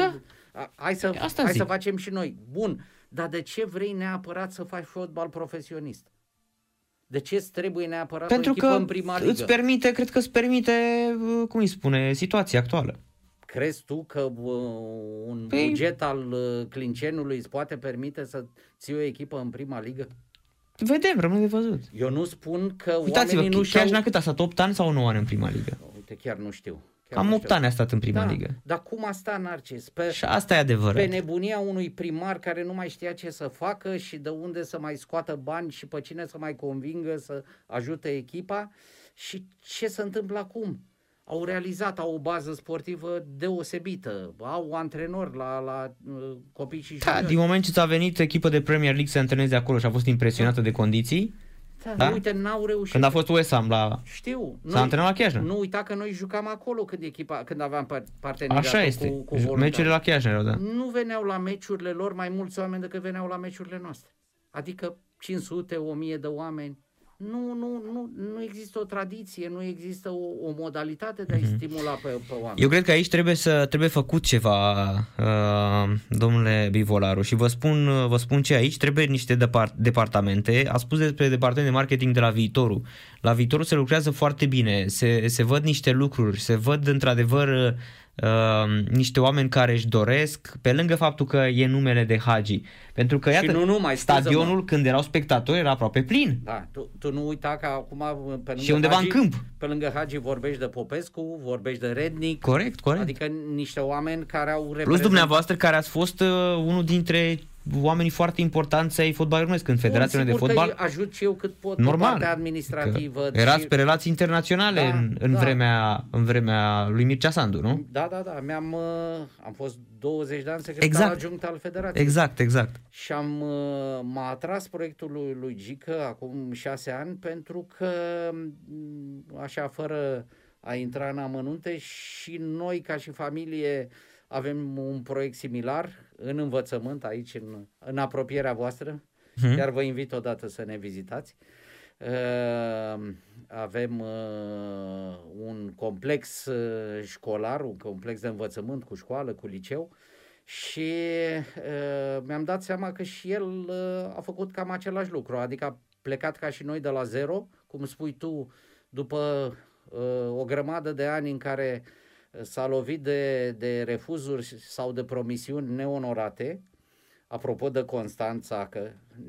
Da. Hai, să, Asta hai să facem și noi. Bun, dar de ce vrei neapărat să faci fotbal profesionist? De ce îți trebuie neapărat Pentru o echipă că în prima ligă? îți permite, cred că îți permite, uh, cum îi spune, situația actuală. Crezi tu că uh, un păi... buget al uh, Clincenului îți poate permite să ții o echipă în prima ligă? Vedem, rămâne de văzut. Eu nu spun că Uitați-vă, oamenii nu și-au... Chiar cât a stat 8 ani sau 9 ani în prima ligă? Uite, chiar nu știu. Chiar Cam 8 ani a stat în prima da, ligă. Dar cum a stat Narcis? Pe, și asta e adevărat. Pe nebunia unui primar care nu mai știa ce să facă și de unde să mai scoată bani și pe cine să mai convingă să ajute echipa. Și ce se întâmplă acum? Au realizat, au o bază sportivă deosebită, au antrenori la, la uh, copii și da, Din moment ce ți-a venit echipă de Premier League să antreneze acolo și a fost impresionată de condiții, da, da? uite, n-au reușit. Când a fost West Ham la... Știu. S-a antrenat la Chiajna. Nu uita că noi jucam acolo când, echipa, când aveam parteneriatul Așa este. cu, cu Meciurile la Chiajna erau, da. Nu veneau la meciurile lor mai mulți oameni decât veneau la meciurile noastre. Adică 500, 1000 de oameni nu, nu, nu, nu există o tradiție, nu există o, o modalitate de a-i mm-hmm. stimula pe, pe oameni. Eu cred că aici trebuie să trebuie făcut ceva, uh, domnule Bivolaru, și vă spun, uh, vă spun ce aici, trebuie niște depart- departamente. A spus despre departament de marketing de la viitorul. La viitorul se lucrează foarte bine, se, se văd niște lucruri, se văd într-adevăr uh, niște oameni care își doresc, pe lângă faptul că e numele de Hagi. Pentru că, iată, nu numai, stadionul când erau spectatori era aproape plin. Da, tu, tu nu uita că acum pe lângă Și undeva Hagi, în câmp. Pe lângă Hagi vorbești de Popescu, vorbești de Rednic. Corect, corect. Adică niște oameni care au reprezentat... Plus dumneavoastră care ați fost uh, unul dintre oamenii foarte importanți ai fotbalului românesc în federațiile de fotbal. Că ajut și eu cât pot Normal, pe partea administrativă. Erați și... pe relații internaționale da, în, în, da. vremea, în vremea lui Mircea Sandu, nu? Da, da, da. Mi-am, uh, am fost 20 de ani secretar exact. adjunct al federației. Exact, exact. Și am, uh, m-a atras proiectul lui, lui Gică acum 6 ani pentru că, mm, așa, fără a intra în amănunte și noi ca și familie avem un proiect similar în învățământ aici, în, în apropierea voastră. Hmm. Chiar vă invit odată să ne vizitați. Uh, avem uh, un complex uh, școlar, un complex de învățământ cu școală, cu liceu și uh, mi-am dat seama că și el uh, a făcut cam același lucru, adică a plecat ca și noi de la zero, cum spui tu, după o grămadă de ani în care s-a lovit de, de refuzuri sau de promisiuni neonorate, Apropo de Constanța, că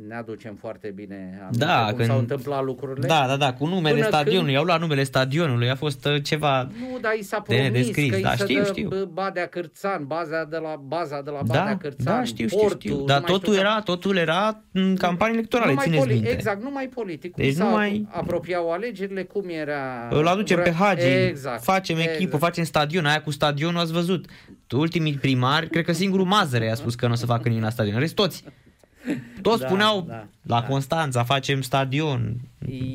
ne aducem foarte bine aminte Da, cum când- s-au întâmplat lucrurile. Da, da, da, cu numele Până stadionului, când- i-au luat numele stadionului, a fost uh, ceva... Nu, dar i s-a de promis nedescris, că îi da, se știu, dă știu. bă, Badea Cârțan, baza de la, baza de la Da, Badea Cârțan, da, știu, știu, portul, știu. nu Dar mai totul știu era, totul era în campanii electorale, numai țineți poli- minte. Exact, numai politic. Cum Deci s-a nu mai- apropiau alegerile, cum era... Îl aducem pe Hagi, Exact. facem echipă, exact. facem stadion, aia cu stadionul ați văzut. Ultimii primari, cred că singurul Mazăre a spus că nu o să facă nimic la stadion. În rest toți. Toți Da, spuneau da, la da. Constanța facem stadion.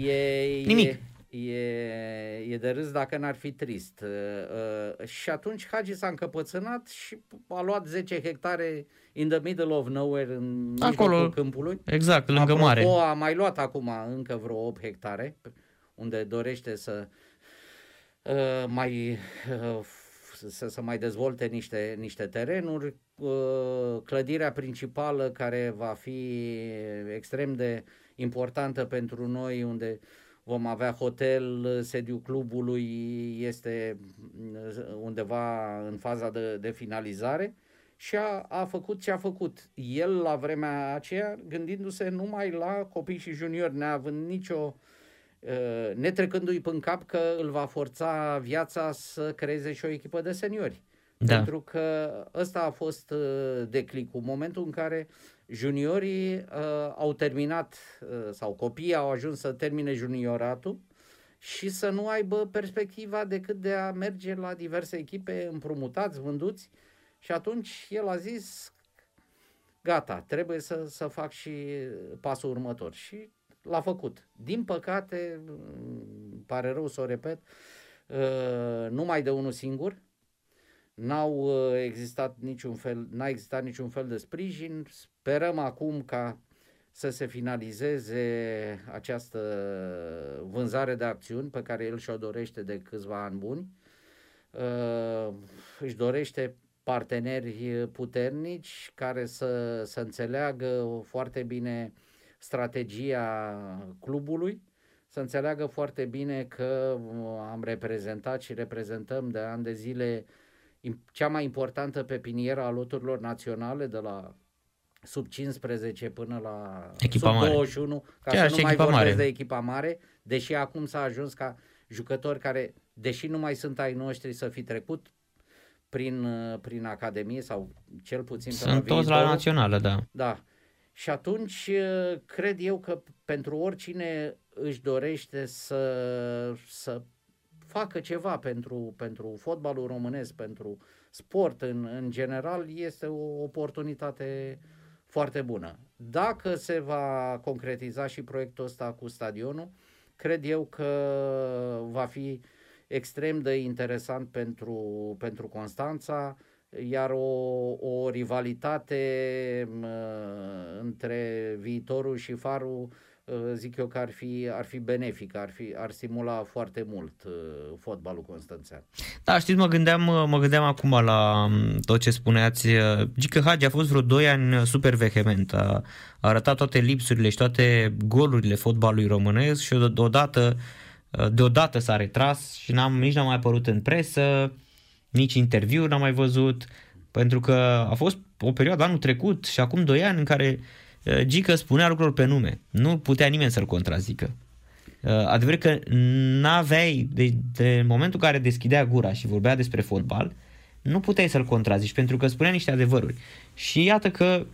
E, Nimic. E, e, e de râs dacă n-ar fi trist. Uh, uh, și atunci Hagi s-a încăpățânat și a luat 10 hectare in the middle of nowhere, în Acolo, mijlocul câmpului. Exact, lângă Apropo, mare. a mai luat acum încă vreo 8 hectare, unde dorește să uh, mai uh, f- să, să mai dezvolte niște, niște terenuri. Uh, clădirea principală care va fi extrem de importantă pentru noi, unde vom avea hotel, sediul clubului este uh, undeva în faza de, de finalizare și a, a făcut ce a făcut. El la vremea aceea gândindu-se numai la copii și juniori, neavând nicio uh, netrecându-i în cap că îl va forța viața să creeze și o echipă de seniori. Da. Pentru că ăsta a fost uh, declicul, momentul în care juniorii uh, au terminat uh, sau copiii au ajuns să termine junioratul și să nu aibă perspectiva decât de a merge la diverse echipe împrumutați, vânduți și atunci el a zis gata, trebuie să, să fac și pasul următor și l-a făcut. Din păcate, îmi pare rău să o repet, uh, numai de unul singur, n-au uh, existat niciun fel, n-a existat niciun fel de sprijin. Sperăm acum ca să se finalizeze această vânzare de acțiuni pe care el și-o dorește de câțiva ani buni. Uh, își dorește parteneri puternici care să, să înțeleagă foarte bine strategia clubului, să înțeleagă foarte bine că uh, am reprezentat și reprezentăm de ani de zile im- cea mai importantă pepinieră a loturilor naționale de la sub 15 până la Echipa sub mare. 21, ca Chiar să și nu mai echipa vorbesc mare. de echipa mare, deși acum s-a ajuns ca jucători care, deși nu mai sunt ai noștri, să fi trecut prin, uh, prin Academie sau cel puțin pe la Sunt toți la viitorul. națională, da. Da. Și atunci uh, cred eu că pentru oricine își dorește să, să facă ceva pentru, pentru fotbalul românesc, pentru sport în, în general, este o oportunitate foarte bună. Dacă se va concretiza și proiectul ăsta cu stadionul, cred eu că va fi extrem de interesant pentru, pentru Constanța, iar o, o rivalitate mă, între viitorul și farul uh, zic eu că ar fi, ar fi benefic, ar, fi, ar stimula foarte mult uh, fotbalul constanțean. Da, știți, mă gândeam, mă gândeam acum la m, tot ce spuneați. Gică Hagi a fost vreo 2 ani super vehement. A, a arătat toate lipsurile și toate golurile fotbalului românesc și deodată, deodată s-a retras și n-am, nici n-a mai apărut în presă, nici interviu n-am mai văzut, pentru că a fost o perioadă anul trecut și acum 2 ani în care eh, Gică spunea lucruri pe nume. Nu putea nimeni să-l contrazică. Uh, Adevăr că n-aveai, de, de momentul în care deschidea gura și vorbea despre fotbal, nu puteai să-l contrazici pentru că spunea niște adevăruri. Și iată că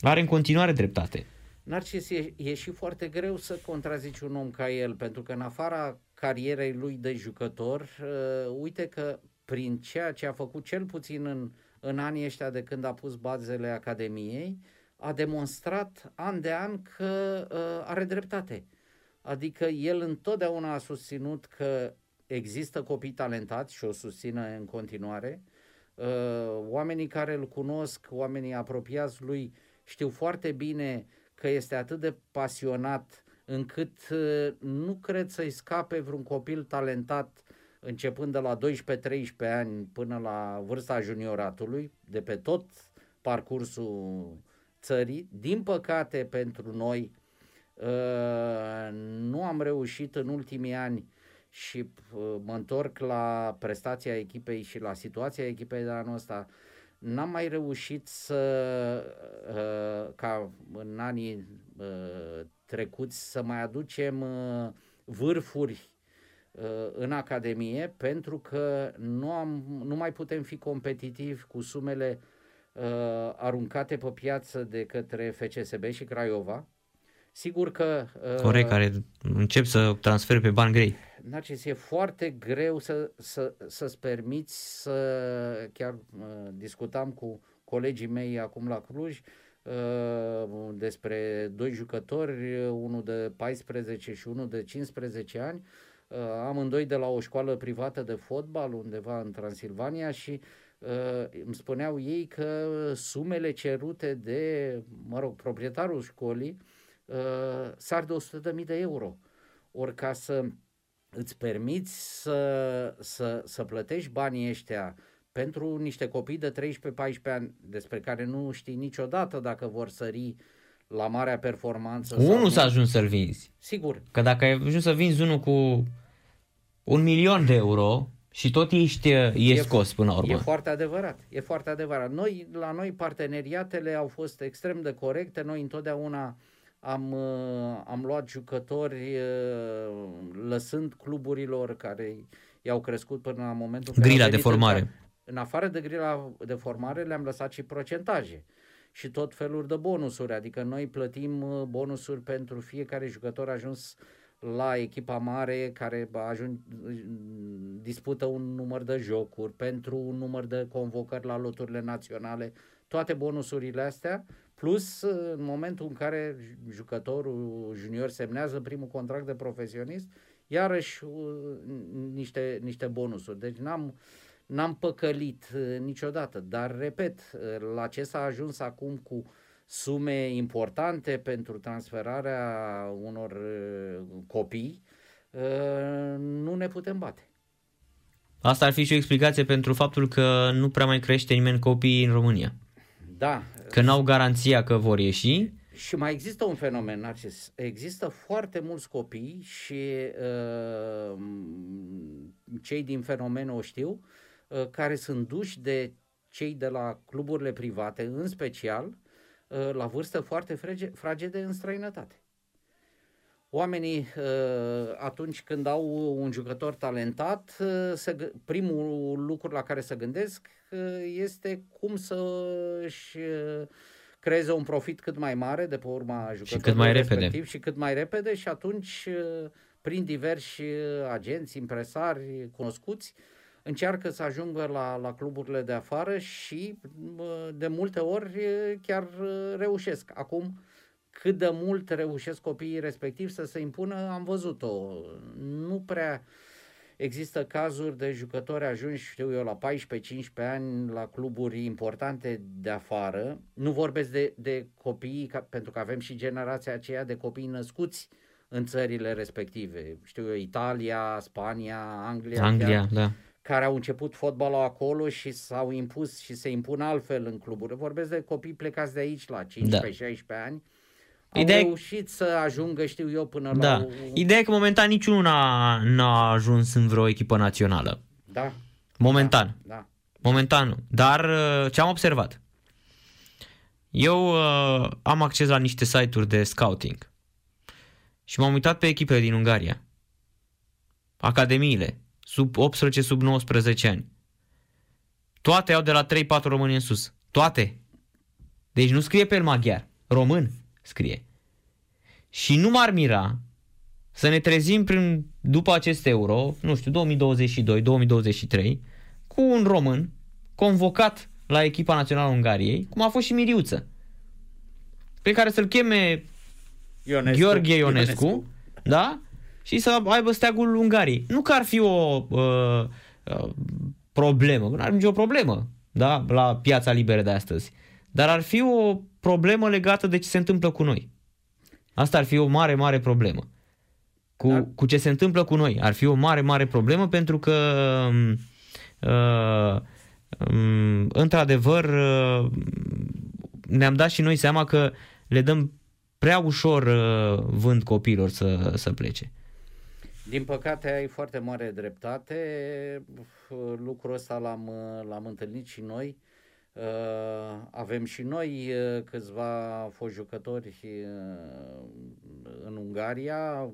are în continuare dreptate. Narcis, e, e și foarte greu să contrazici un om ca el, pentru că în afara carierei lui de jucător, uh, uite că prin ceea ce a făcut cel puțin în, în anii ăștia de când a pus bazele Academiei, a demonstrat an de an că uh, are dreptate. Adică el întotdeauna a susținut că există copii talentați și o susține în continuare. Uh, oamenii care îl cunosc, oamenii apropiați lui, știu foarte bine că este atât de pasionat încât uh, nu cred să-i scape vreun copil talentat începând de la 12-13 ani până la vârsta junioratului, de pe tot parcursul țării. Din păcate pentru noi, uh, nu am reușit în ultimii ani și uh, mă întorc la prestația echipei și la situația echipei de anul ăsta, n-am mai reușit să, uh, ca în anii uh, trecuți, să mai aducem uh, vârfuri uh, în Academie pentru că nu, am, nu mai putem fi competitivi cu sumele uh, aruncate pe piață de către FCSB și Craiova. Sigur că... Uh, Corect, care încep să transferi pe bani grei. Narcis, e foarte greu să, să, să-ți permiți să... Chiar uh, discutam cu colegii mei acum la Cluj uh, despre doi jucători, unul de 14 și unul de 15 ani, uh, amândoi de la o școală privată de fotbal undeva în Transilvania și uh, îmi spuneau ei că sumele cerute de, mă rog, proprietarul școlii uh, sar de 100.000 de euro. Ori ca să îți permiți să, să, să plătești banii ăștia pentru niște copii de 13-14 ani despre care nu știi niciodată dacă vor sări la marea performanță. Unul s-a ajuns să-l vinzi. Sigur. Că dacă ai ajuns să vinzi unul cu un milion de euro și tot ești e scos până la urmă. E foarte adevărat. E foarte adevărat. Noi, la noi parteneriatele au fost extrem de corecte. Noi întotdeauna uh, am, uh, am luat jucători uh, lăsând cluburilor care i-au crescut până la momentul Grila de formare. În, în afară de grila de formare le-am lăsat și procentaje și tot felul de bonusuri, adică noi plătim uh, bonusuri pentru fiecare jucător ajuns la echipa mare care ajung, dispută un număr de jocuri, pentru un număr de convocări la loturile naționale, toate bonusurile astea Plus, în momentul în care jucătorul junior semnează primul contract de profesionist, iarăși uh, niște, niște bonusuri. Deci n-am, n-am păcălit uh, niciodată, dar repet, uh, la ce s-a ajuns acum cu sume importante pentru transferarea unor copii, nu ne putem bate. Asta ar fi și o explicație pentru faptul că nu prea mai crește nimeni copii în România. Da. Că n-au garanția că vor ieși. Și mai există un fenomen, Narcis. Există foarte mulți copii și uh, cei din fenomen o știu, uh, care sunt duși de cei de la cluburile private, în special, uh, la vârstă foarte fragede în străinătate. Oamenii, uh, atunci când au un jucător talentat, uh, primul lucru la care se gândesc uh, este cum să își creeze un profit cât mai mare de pe urma jucătorului și cât mai repede. și cât mai repede și atunci prin diversi agenți, impresari cunoscuți, încearcă să ajungă la, la cluburile de afară și de multe ori chiar reușesc. Acum cât de mult reușesc copiii respectivi să se impună, am văzut-o. Nu prea există cazuri de jucători ajunși, știu eu, la 14-15 ani la cluburi importante de afară. Nu vorbesc de, de copii, ca, pentru că avem și generația aceea de copii născuți în țările respective. Știu eu, Italia, Spania, Anglia. Anglia, chiar, da care au început fotbalul acolo și s-au impus și se impun altfel în cluburi. Vorbesc de copii plecați de aici la 15-16 da. ani au Ideea... reușit să ajungă, știu eu, până da. la... O... Ideea e că momentan niciunul n-a, n-a ajuns în vreo echipă națională. Da. Momentan. Da. da. Momentan nu. Dar uh, ce am observat? Eu uh, am acces la niște site-uri de scouting și m-am uitat pe echipele din Ungaria. Academiile, sub 18, sub 19 ani. Toate au de la 3-4 români în sus. Toate. Deci nu scrie pe el maghiar. Român scrie. Și nu m-ar mira să ne trezim prin, după acest euro, nu știu, 2022-2023, cu un român convocat la echipa națională Ungariei, cum a fost și Miriuță, pe care să-l cheme Ionescu, Gheorghe Ionescu, Ionescu, da? Și să aibă steagul Ungariei. Nu că ar fi o uh, uh, problemă, nu ar fi nicio problemă, da? La piața liberă de astăzi. Dar ar fi o problemă legată de ce se întâmplă cu noi. Asta ar fi o mare, mare problemă. Cu, da. cu ce se întâmplă cu noi. Ar fi o mare, mare problemă pentru că um, uh, uh, într-adevăr uh, ne-am dat și noi seama că le dăm prea ușor uh, vând copiilor să, să plece. Din păcate ai foarte mare dreptate, lucrul ăsta l-am, l-am întâlnit și noi. Uh, avem și noi uh, câțiva fost jucători uh, în Ungaria,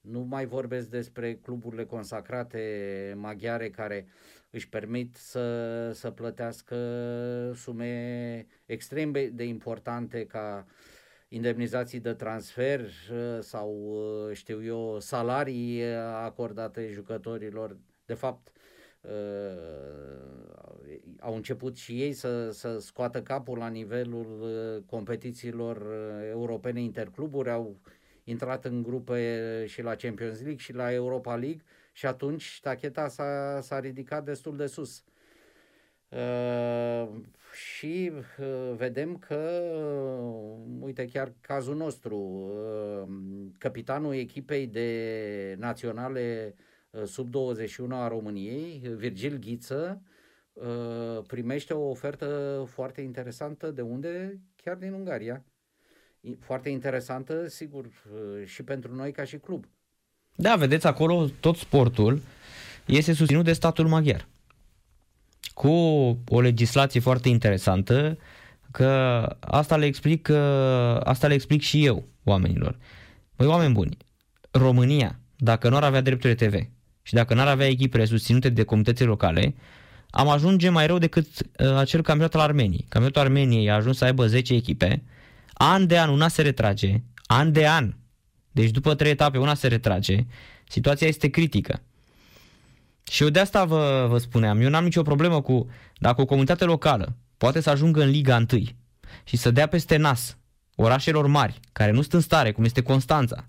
nu mai vorbesc despre cluburile consacrate maghiare care își permit să, să plătească sume extrem de importante ca indemnizații de transfer sau, știu eu, salarii acordate jucătorilor. De fapt, au început și ei să, să scoată capul la nivelul competițiilor europene intercluburi, au intrat în grupe și la Champions League și la Europa League și atunci ștacheta s-a, s-a ridicat destul de sus. Uh, și uh, vedem că, uh, uite, chiar cazul nostru, uh, capitanul echipei de naționale uh, sub 21 a României, Virgil Ghiță, uh, primește o ofertă foarte interesantă de unde? Chiar din Ungaria foarte interesantă, sigur, uh, și pentru noi ca și club. Da, vedeți, acolo tot sportul este susținut de statul maghiar. Cu o legislație foarte interesantă, că asta le explic, uh, asta le explic și eu oamenilor. Păi, oameni buni, România, dacă nu ar avea drepturi TV și dacă nu ar avea echipele susținute de comunitățile locale, am ajunge mai rău decât uh, acel campionat al Armeniei. Campionatul Armeniei a ajuns să aibă 10 echipe, an de an una se retrage, an de an, deci după trei etape una se retrage, situația este critică. Și eu de asta vă, vă spuneam, eu n-am nicio problemă cu dacă o comunitate locală poate să ajungă în Liga 1 și să dea peste nas orașelor mari, care nu sunt în stare, cum este Constanța.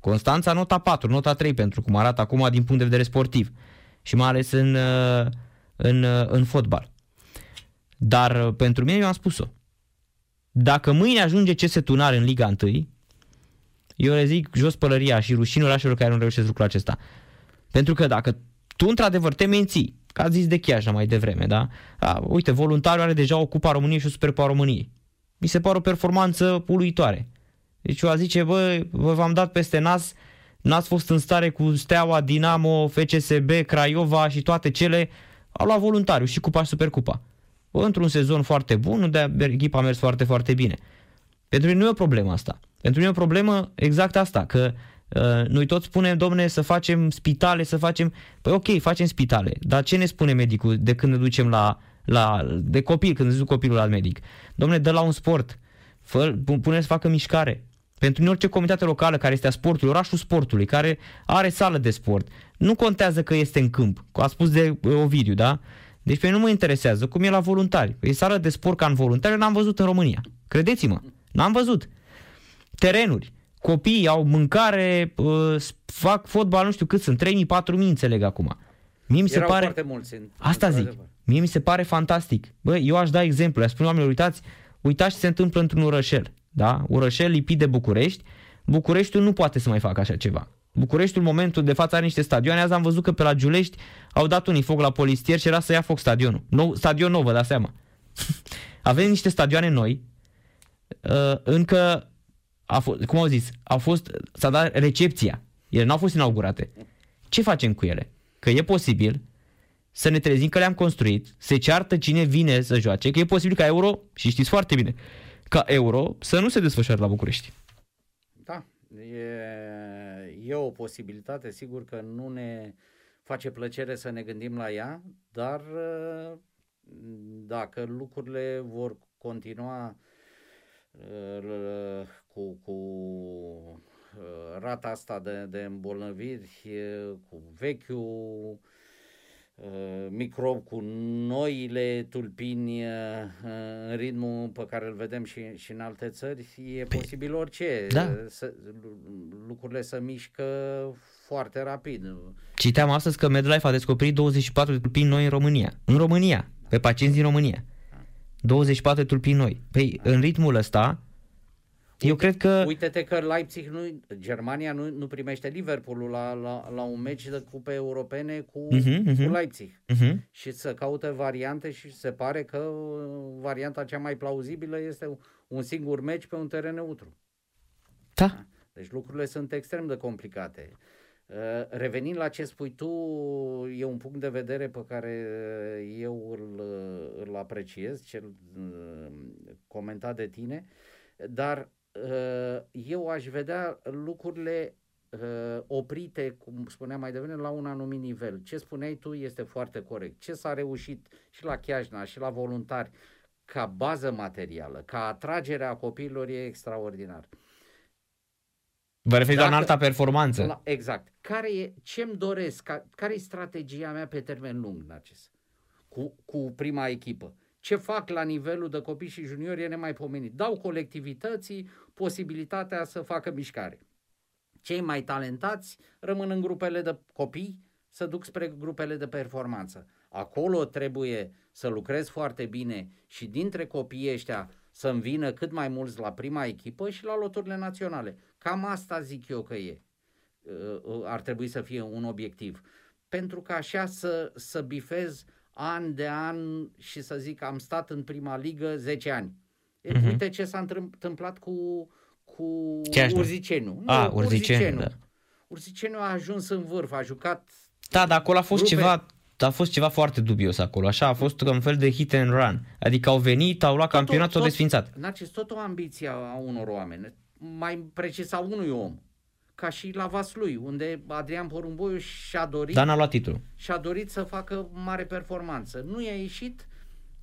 Constanța nota 4, nota 3 pentru cum arată acum din punct de vedere sportiv și mai ales în, în, în fotbal. Dar pentru mine eu am spus-o. Dacă mâine ajunge CS Tunar în Liga 1, eu le zic jos pălăria și rușinul orașelor care nu reușesc lucrul acesta. Pentru că dacă tu într-adevăr te menții, ca zis de Chiaja mai devreme, da? A, uite, voluntariul are deja o Cupa României și o Superpa României. Mi se pare o performanță uluitoare. Deci eu a zice, bă, vă v-am dat peste nas, n-ați fost în stare cu Steaua, Dinamo, FCSB, Craiova și toate cele, au luat voluntariu și Cupa și Supercupa într-un sezon foarte bun, unde echipa a mers foarte, foarte bine. Pentru mine nu e o problemă asta. Pentru mine e o problemă exact asta, că uh, noi toți spunem, domne, să facem spitale, să facem... Păi ok, facem spitale, dar ce ne spune medicul de când ne ducem la, la de copil, când ne duc copilul la medic? Domne, dă la un sport, fă, pune să facă mișcare. Pentru orice comunitate locală care este a sportului, orașul sportului, care are sală de sport, nu contează că este în câmp, a spus de Ovidiu, da? Deci pe nu mă interesează cum e la voluntari. E sală de sport ca în voluntari, n-am văzut în România. Credeți-mă, n-am văzut. Terenuri, copiii au mâncare, uh, fac fotbal, nu știu cât sunt, 3.000, 4.000 înțeleg acum. Mie mi se Erau pare... foarte mulți. În, Asta zic. Mie mi se pare fantastic. Bă, eu aș da exemplu, aș spune oamenilor, uitați, uitați ce se întâmplă într-un urășel. Da? Urășel lipit de București. Bucureștiul nu poate să mai facă așa ceva. Bucureștiul, momentul de față, are niște stadioane. Azi am văzut că pe la Giulești au dat unii foc la polistier și era să ia foc stadionul. Nou, stadion nou, vă dați seama. Avem niște stadioane noi. Uh, încă, a fost, cum au zis, au fost, s-a dat recepția. Ele n-au fost inaugurate. Ce facem cu ele? Că e posibil să ne trezim că le-am construit, se ceartă cine vine să joace, că e posibil ca euro, și știți foarte bine, ca euro să nu se desfășoare la București. Da, e, e o posibilitate, sigur că nu ne face plăcere să ne gândim la ea, dar dacă lucrurile vor continua cu, cu rata asta de, de îmbolnăviri, cu vechiul Uh, microb cu noile tulpini uh, în ritmul pe care îl vedem și, și în alte țări, e păi, posibil orice. Da. Să, lucrurile să mișcă foarte rapid. Citeam astăzi că MedLife a descoperit 24 de tulpini noi în România. În România, pe pacienți din România. 24 de tulpini noi. Păi, în ritmul ăsta, eu cred că... Uite-te că Leipzig, nu, Germania nu, nu primește Liverpoolul la, la, la un meci de cupe europene cu, uh-huh, uh-huh. cu Leipzig. Uh-huh. Și să caute variante și se pare că varianta cea mai plauzibilă este un singur meci pe un teren neutru. Da. Deci lucrurile sunt extrem de complicate. Uh, revenind la ce spui tu, e un punct de vedere pe care eu îl, îl apreciez, cel uh, comentat de tine, dar uh, eu aș vedea lucrurile oprite, cum spuneam mai devreme, la un anumit nivel. Ce spuneai tu este foarte corect. Ce s-a reușit și la Chiajna și la voluntari ca bază materială, ca atragerea copiilor e extraordinar. Vă referiți la alta performanță. La, exact. Care e, ce-mi doresc, ca, care e strategia mea pe termen lung, Narcis, cu, cu prima echipă? Ce fac la nivelul de copii și juniori e nemaipomenit. Dau colectivității posibilitatea să facă mișcare. Cei mai talentați rămân în grupele de copii, să duc spre grupele de performanță. Acolo trebuie să lucrez foarte bine și dintre copiii ăștia să-mi vină cât mai mulți la prima echipă și la loturile naționale. Cam asta zic eu că e. Uh, uh, ar trebui să fie un obiectiv. Pentru că așa să, să bifez an de an și să zic am stat în prima ligă 10 ani. Uh-huh. Uite ce s-a întâmplat cu, cu Chiajna. Urziceniu. Nu, a, Urziceniu. Da. Urziceniu a ajuns în vârf, a jucat Da, dar acolo a fost grupe... ceva a fost ceva foarte dubios acolo, așa, a fost un fel de hit and run. Adică au venit, au luat tot, campionatul, au desfințat. Narcis, tot o ambiție a unor oameni, mai precis a unui om, ca și la Vaslui, unde Adrian Porumboiu și-a dorit... Dar n-a luat titlul. Și-a dorit să facă mare performanță. Nu i-a ieșit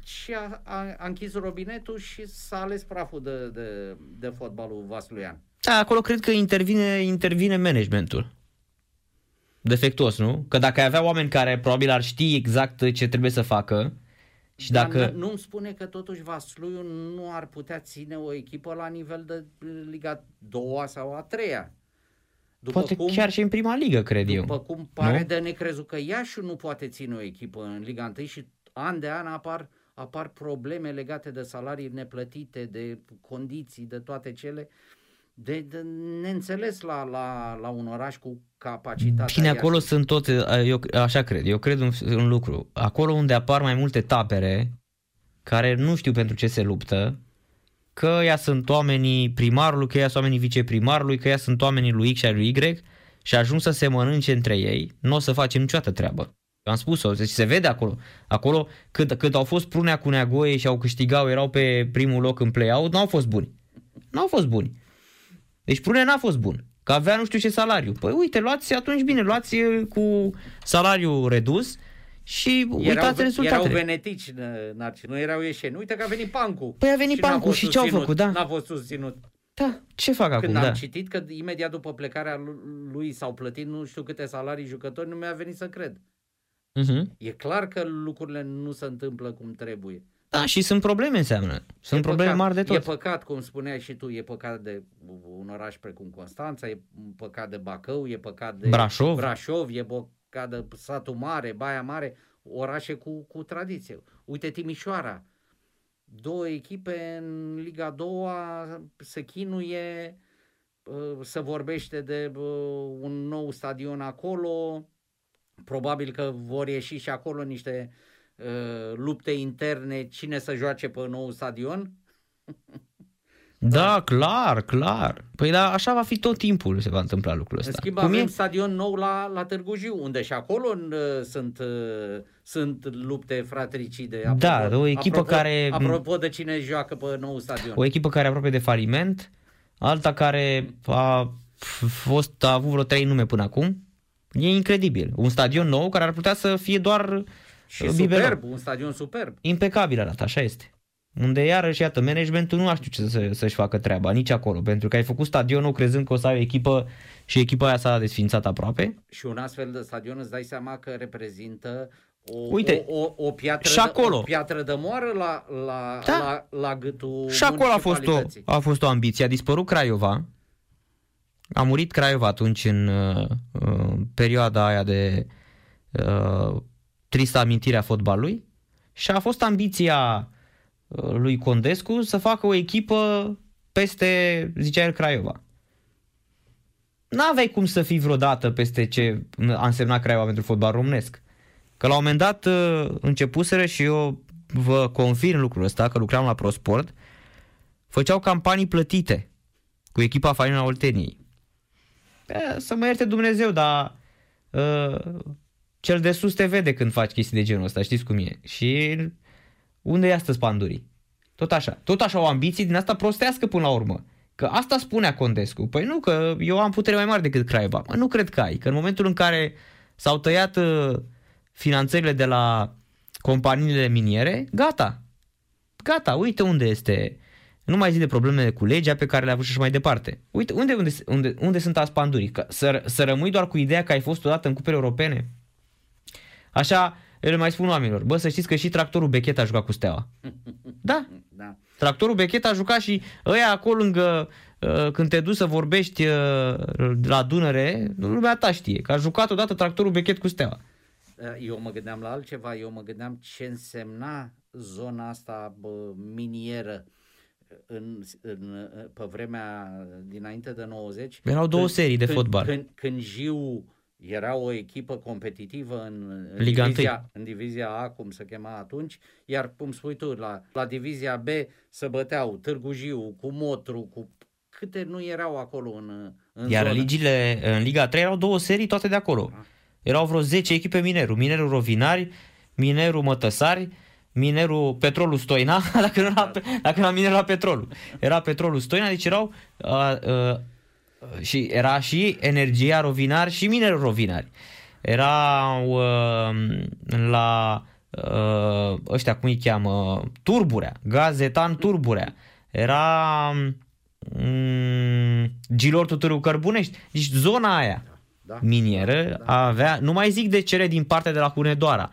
și a, a, a închis robinetul și s-a ales praful de, de, de fotbalul vasluian. Da, acolo cred că intervine, intervine managementul defectuos, nu? Că dacă ai avea oameni care probabil ar ști exact ce trebuie să facă și Dar dacă... nu-mi spune că totuși Vasluiu nu ar putea ține o echipă la nivel de Liga 2 sau a 3 după Poate cum, chiar și în prima ligă, cred după eu. După cum pare nu? de necrezut că Iașu nu poate ține o echipă în Liga 1 și an de an apar, apar probleme legate de salarii neplătite, de condiții, de toate cele. Uh, de, de neînțeles la, la, la un oraș cu capacitatea. Bine, acolo Iași. sunt toate, eu așa cred, eu cred un, un lucru. Acolo unde apar mai multe tapere, care nu știu pentru ce se luptă, că ea sunt oamenii primarului, că ea sunt oamenii viceprimarului, că ea sunt oamenii lui X și lui Y și ajung să se mănânce între ei, nu o să facem niciodată treabă. Am spus-o, deci se vede acolo. Acolo, cât, cât au fost Prunea cu Neagoie și au câștigau, erau pe primul loc în play-out, nu au fost buni. Nu au fost buni. Deci Prunea n-a fost bun, că avea nu știu ce salariu. Păi uite, luați atunci bine, luați cu salariu redus și erau, uitați rezultatele. Erau venetici, Narci, nu erau ieșeni. Uite că a venit Pancu. Păi a venit și Pancu și ce au făcut, da? N-a fost susținut. Da, ce fac Când acum? am da. citit că imediat după plecarea lui s-au plătit nu știu câte salarii jucători, nu mi-a venit să cred. Uh-huh. E clar că lucrurile nu se întâmplă cum trebuie. Da, și sunt probleme înseamnă. Sunt e probleme păcat, mari de tot. E păcat, cum spuneai și tu, e păcat de un oraș precum Constanța, e păcat de Bacău, e păcat de Brașov, Brașov e păcat de Satul Mare, Baia Mare, orașe cu, cu tradiție. Uite Timișoara, două echipe în Liga 2 se chinuie, ă, se vorbește de ă, un nou stadion acolo, probabil că vor ieși și acolo niște Uh, lupte interne, cine să joace pe nou stadion? Da, clar, clar. Păi da, așa va fi tot timpul se va întâmpla lucrul ăsta. În schimb, Cum avem e? stadion nou la, la Târgu Jiu, unde și acolo uh, sunt, uh, sunt lupte fratricide. Apropo, da, o echipă apropo, care... Apropo de cine joacă pe nou stadion. O echipă care aproape de faliment, alta care a fost, a avut vreo trei nume până acum. E incredibil. Un stadion nou care ar putea să fie doar și biberon. superb, un stadion superb. Impecabil arată, așa este. Unde iarăși, iată, managementul nu știu ce să, să-și facă treaba, nici acolo, pentru că ai făcut stadionul crezând că o să ai o echipă și echipa aia s-a desfințat aproape. Și un astfel de stadion îți dai seama că reprezintă o, Uite, o, o, o, piatră, și acolo. De, o piatră de moară la, la, da. la, la gâtul Și acolo a fost, o, a fost o ambiție. A dispărut Craiova. A murit Craiova atunci în uh, uh, perioada aia de uh, tristă amintire a fotbalului și a fost ambiția uh, lui Condescu să facă o echipă peste, zicea el, Craiova. N-aveai cum să fii vreodată peste ce a însemnat Craiova pentru fotbal românesc. Că la un moment dat uh, începuseră și eu vă confirm lucrul ăsta, că lucram la ProSport, făceau campanii plătite cu echipa Faina Olteniei. E, să mă ierte Dumnezeu, dar uh, cel de sus te vede când faci chestii de genul ăsta, știți cum e. Și unde e astăzi pandurii? Tot așa. Tot așa o ambiție din asta prostească până la urmă. Că asta spunea Condescu. Păi nu, că eu am putere mai mare decât Craiova. Mă, nu cred că ai. Că în momentul în care s-au tăiat uh, finanțările de la companiile miniere, gata. Gata, uite unde este. Nu mai zi de problemele cu legea pe care le-a avut și mai departe. Uite, unde, unde, unde, unde sunt aspandurii? Că să, să rămâi doar cu ideea că ai fost odată în cupele europene? Așa, eu le mai spun oamenilor, bă, să știți că și tractorul Bechet a jucat cu Steaua. Da, Da. Tractorul Bechet a jucat și ăia acolo lângă, uh, când te duci să vorbești uh, la Dunăre, lumea ta știe că a jucat odată tractorul Bechet cu Steaua. Eu mă gândeam la altceva, eu mă gândeam ce însemna zona asta bă, minieră în, în, pe vremea dinainte de 90. Erau două când- serii de când, fotbal. Când, când Jiu era o echipă competitivă în, în, Liga divizia, în divizia A, cum se chema atunci, iar cum spui tu, la, la divizia B se băteau Târgu Jiu cu Motru, cu câte nu erau acolo în, în Iar zonă. ligile în Liga 3 erau două serii toate de acolo. Erau vreo 10 echipe Mineru. Minerul Rovinari, Minerul Mătăsari, Minerul Petrolul Stoina, dacă nu era, dacă era Minerul la Petrolul. Era Petrolul Stoina, deci erau uh, uh, și era și Energia Rovinari și Minerul Rovinari. Erau uh, la uh, ăștia cum îi cheamă, Turburea, Gazetan Turburea. Era mm, Gilor Tutârul Cărbunești. Deci zona aia Da, minieră avea, nu mai zic de cele din partea de la Hunedoara,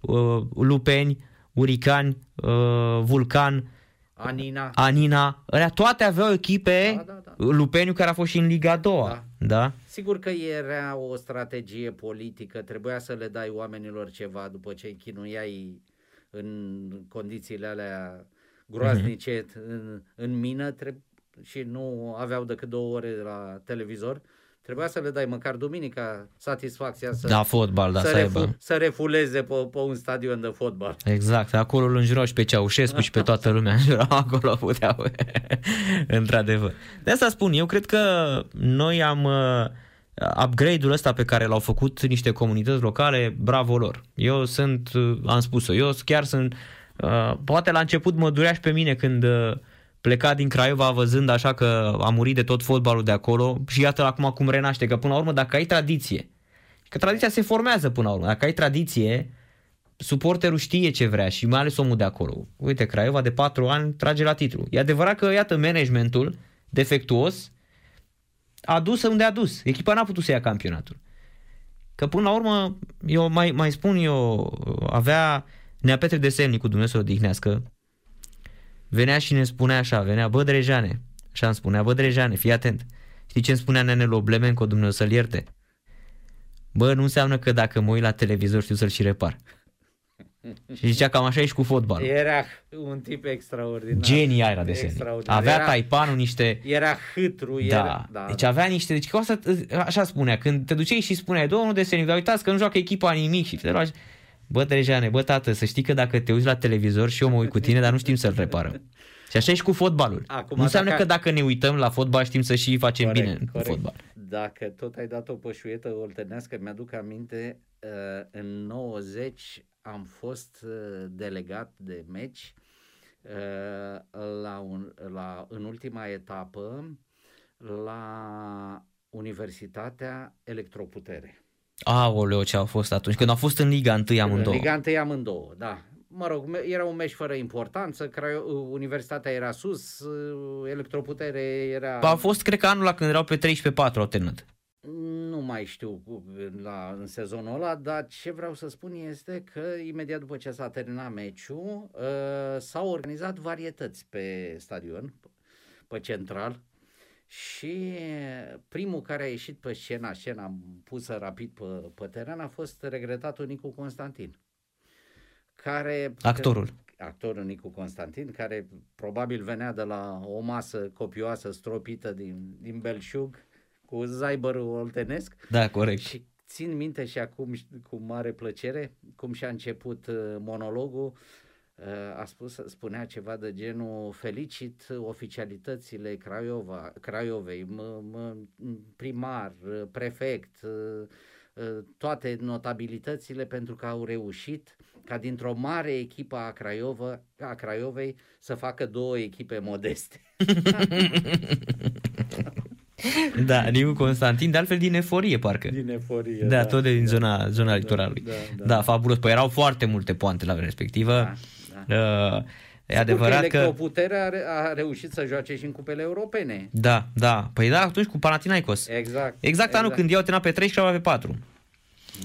uh, Lupeni, Uricani, uh, Vulcan, Anina. Anina, alea toate aveau echipe, Da, da, da. Lupeniu care a fost și în Liga a doua, Da. da? Sigur că era o strategie politică, trebuia să le dai oamenilor ceva după ce îi chinuiai în condițiile alea groaznice Mhm. în, în mină treb- și nu aveau decât două ore la televizor. Trebuia să le dai măcar duminica satisfacția să, Da, fotbal, da, să, să aibă. să refuleze pe, pe un stadion de fotbal. Exact, acolo îl înjurau și pe Ceaușescu și pe toată lumea înjurau acolo, puteau, într-adevăr. De asta spun, eu cred că noi am uh, upgrade-ul ăsta pe care l-au făcut niște comunități locale, bravo lor. Eu sunt, uh, am spus-o, eu chiar sunt, uh, poate la început mă durea și pe mine când uh, pleca din Craiova văzând așa că a murit de tot fotbalul de acolo și iată acum cum renaște, că până la urmă dacă ai tradiție, că tradiția se formează până la urmă, dacă ai tradiție, suporterul știe ce vrea și mai ales omul de acolo. Uite, Craiova de patru ani trage la titlu. E adevărat că, iată, managementul defectuos a dus unde a dus. Echipa n-a putut să ia campionatul. Că până la urmă, eu mai, mai spun eu, avea Nea Petre de Semni cu Dumnezeu să odihnească, venea și ne spunea așa, venea, bă Drejane, așa îmi spunea, bă Drejane, fii atent. Știi ce îmi spunea nenele Oblemenco, Dumnezeu să-l ierte? Bă, nu înseamnă că dacă mă uit la televizor știu să-l și repar. Și zicea cam așa e și cu fotbalul. Era un tip extraordinar. Genia era de semne. Extraordinar. Avea Era- taipanul niște... Era hâtru, Da. era... Da, deci avea niște... Deci că asta, așa spunea, când te duceai și spuneai, domnul de semne, dar uitați că nu joacă echipa nimic și te luai... Bă, Drejane, bă, tată, să știi că dacă te uiți la televizor și eu mă uit cu tine, dar nu știm să-l reparăm. Și așa e și cu fotbalul. Acum, nu înseamnă dacă- că dacă ne uităm la fotbal știm să și facem Corect, bine în corect. fotbal. Dacă tot ai dat o pășuietă oltenească, mi-aduc aminte, uh, în 90 am fost uh, delegat de meci uh, la un, la, în ultima etapă la Universitatea Electroputere. Aoleo, ce au fost atunci, când au fost în Liga 1 amândouă. Liga 1 amândouă, da. Mă rog, me- era un meci fără importanță, Craio- Universitatea era sus, uh, Electroputere era... A fost, cred că anul la când erau pe 13-4 au terminat. Nu mai știu cu- la, în sezonul ăla, dar ce vreau să spun este că imediat după ce s-a terminat meciul, uh, s-au organizat varietăți pe stadion, pe central, și primul care a ieșit pe scena, scena pusă rapid pe, pe teren, a fost regretatul Nicu Constantin. Care, Actorul. actorul Nicu Constantin, care probabil venea de la o masă copioasă stropită din, din Belșug, cu zaibărul oltenesc Da, corect. și țin minte și acum cu mare plăcere cum și-a început uh, monologul a spus, spunea ceva de genul felicit oficialitățile Craiova, Craiovei, m- m- primar, prefect, toate notabilitățile pentru că au reușit ca dintr-o mare echipă a, Craiova, a Craiovei să facă două echipe modeste. da, Nicu Constantin, de altfel din eforie parcă. Din eforie, da. da. tot din zona, zona da, litoralului. Da, da. da, fabulos. Păi erau foarte multe poante la vremea respectivă. Da, da. Uh, E adevărat că... Electroputerea a, a reușit să joace și în cupele europene. Da, da. Păi da, atunci cu Panathinaikos. Exact. Exact, exact. anul când i-au terminat pe 3 și pe 4.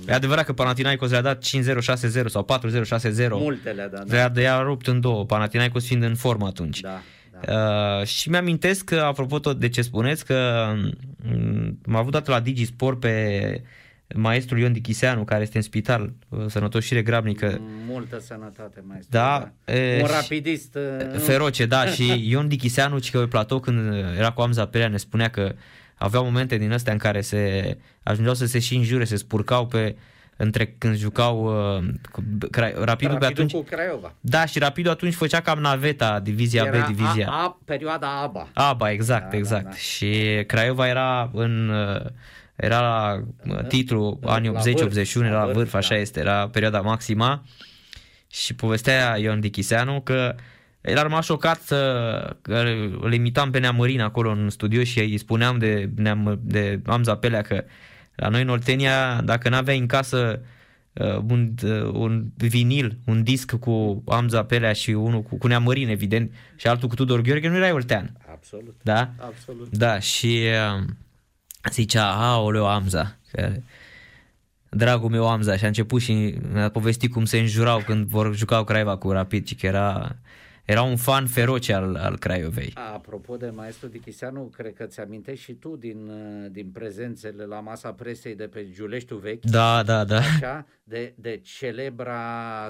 Da. E adevărat că Panathinaikos le-a dat 5-0, 6-0 sau 4-0, 6-0. Multe le-a dat. Da. Le-a, rupt în două, Panathinaikos fiind în formă atunci. Da. Da. Uh, și mi-amintesc că, apropo tot de ce spuneți, că m-a avut dată la Digisport pe maestrul Ion Dichiseanu, care este în spital, uh, sănătoșire grabnică. Multă sănătate, maestru. Da. da. E, Un rapidist. Uh, feroce, da. și Ion Dichiseanu, ci că pe platou, când era cu Amza Pelea, ne spunea că aveau momente din astea în care se ajungeau să se și înjure, se spurcau pe între când jucau uh, cu, Rapidul, Rapidul pe atunci. cu Craiova. Da, și Rapidul atunci făcea cam naveta, divizia era B, divizia. A, a, perioada ABA. ABA, exact, da, exact. Da, da. Și Craiova era în uh, era la uh, titlu la, anii 80-81, era la vârf, așa da. este, era perioada maxima. Și povestea Ion Dichiseanu că el a rămas șocat să îl imitam pe Neamărin acolo în studio și îi spuneam de, Neam, de Amza Pelea că la noi în Oltenia, dacă n-aveai în casă uh, un, uh, un vinil, un disc cu Amza Pelea și unul cu, cu Neamărin, evident, și altul cu Tudor Gheorghe, nu erai oltean. Absolut. Da? Absolut. Da, și uh, zicea, aoleu, Amza, că dragul meu Amza și a început și mi-a povestit cum se înjurau când vor jucau Craiova cu Rapid și că era era un fan feroce al, al Craiovei. Apropo de maestru Dichiseanu, cred că ți amintești și tu din, din prezențele la masa presei de pe Giuleștiu Vechi. Da, da, da. Așa, de, de celebra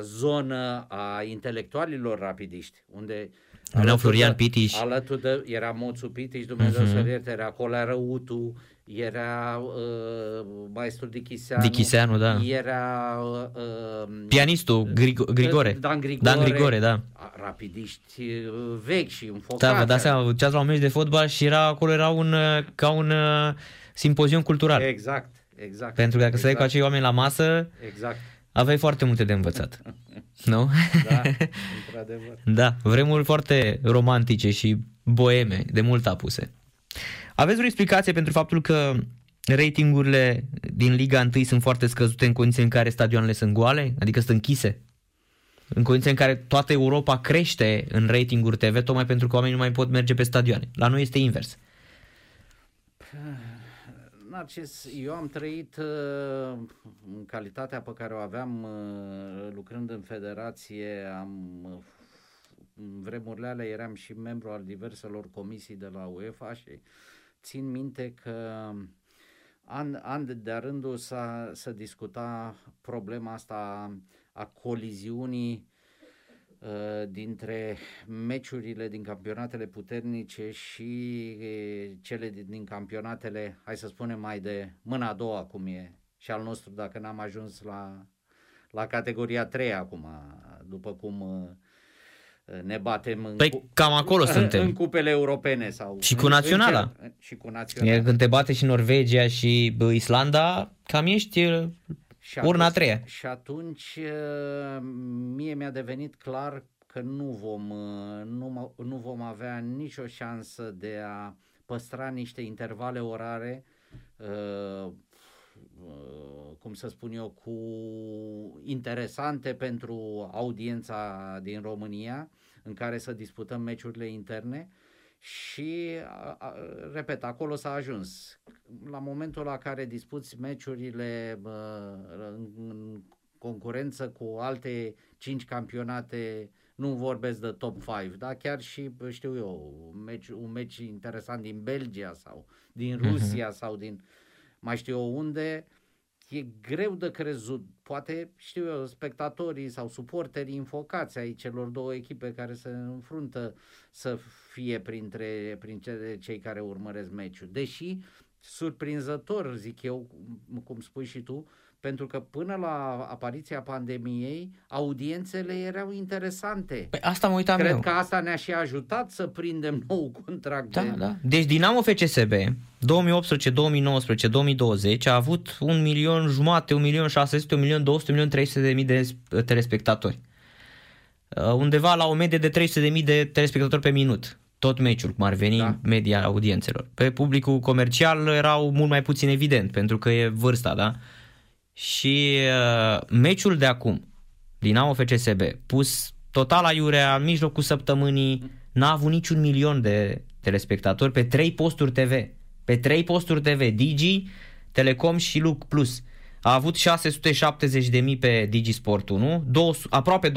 zonă a intelectualilor rapidiști, unde Veneau Florian Pitiș. Alături de, era Moțu Pitiș, Dumnezeu uh-huh. să ierte, era Colea Utu, era uh, maestru Dichiseanu, Dichiseanu da. era uh, pianistul Grigo- Grigore. Dan Grigore. Dan Grigore, da. Rapidiști uh, vechi și înfocați. Da, vă dați seama, duceați la un meci de fotbal și era acolo era un ca un uh, simpozion cultural. Exact, exact. Pentru că dacă exact. stai cu acei oameni la masă, exact. aveai foarte multe de învățat. nu? Da, într-adevăr. da, vremuri foarte romantice și boeme, de mult apuse. Aveți o explicație pentru faptul că ratingurile din Liga 1 sunt foarte scăzute în condiții în care stadioanele sunt goale, adică sunt închise? În condiții în care toată Europa crește în ratinguri TV, tocmai pentru că oamenii nu mai pot merge pe stadioane. La noi este invers. Narcis, eu am trăit uh, în calitatea pe care o aveam uh, lucrând în federație, am uh, în vremurile alea eram și membru al diverselor comisii de la UEFA și țin minte că an, an de rândul s-a, să discuta problema asta a coliziunii uh, dintre meciurile din campionatele puternice și uh, cele din, din campionatele, hai să spunem, mai de mâna a doua, cum e și al nostru, dacă n-am ajuns la, la categoria 3 acum, după cum uh, ne batem în, păi, cu, cam acolo în, suntem. în cupele europene sau și cu naționala. În, și cu naționala. Când te bate și Norvegia și Islanda, cam ești și urna a treia. Și atunci mie mi-a devenit clar că nu vom, nu, nu vom avea nicio șansă de a păstra niște intervale orare cum să spun eu, cu interesante pentru audiența din România, în care să disputăm meciurile interne și, a, repet, acolo s-a ajuns. La momentul la care dispuți meciurile în concurență cu alte cinci campionate, nu vorbesc de top 5, da? chiar și, știu eu, un meci, un meci interesant din Belgia sau din Rusia uh-huh. sau din mai știu eu unde, e greu de crezut. Poate, știu eu, spectatorii sau suporterii infocați ai celor două echipe care se înfruntă să fie printre, printre cei care urmăresc meciul. Deși surprinzător, zic eu, cum- cum spui și tu, pentru că până la apariția pandemiei, audiențele erau interesante. Păi asta mă uitam Cred eu. că asta ne-a și ajutat să prindem nou contract Da, de... da. Deci Dinamo FCSB 2018, 2019, 2020 a avut un milion jumate, un milion 600, un milion 200, un milion 300 de mii de sp- telespectatori. Uh, Undeva la o medie de 300 de mii de telespectatori pe minut. Tot meciul, cum ar veni Da. da. media audiențelor. Pe publicul comercial erau mult mai puțin evident, pentru că e vârsta, da? Și uh, meciul de acum, Dinamo FCSB, pus total aiurea, în mijlocul săptămânii, n-a avut niciun milion de telespectatori pe trei posturi TV. Pe trei posturi TV, Digi, Telecom și Luc Plus. A avut 670.000 pe Digi Sport 1, 200, aproape 200.000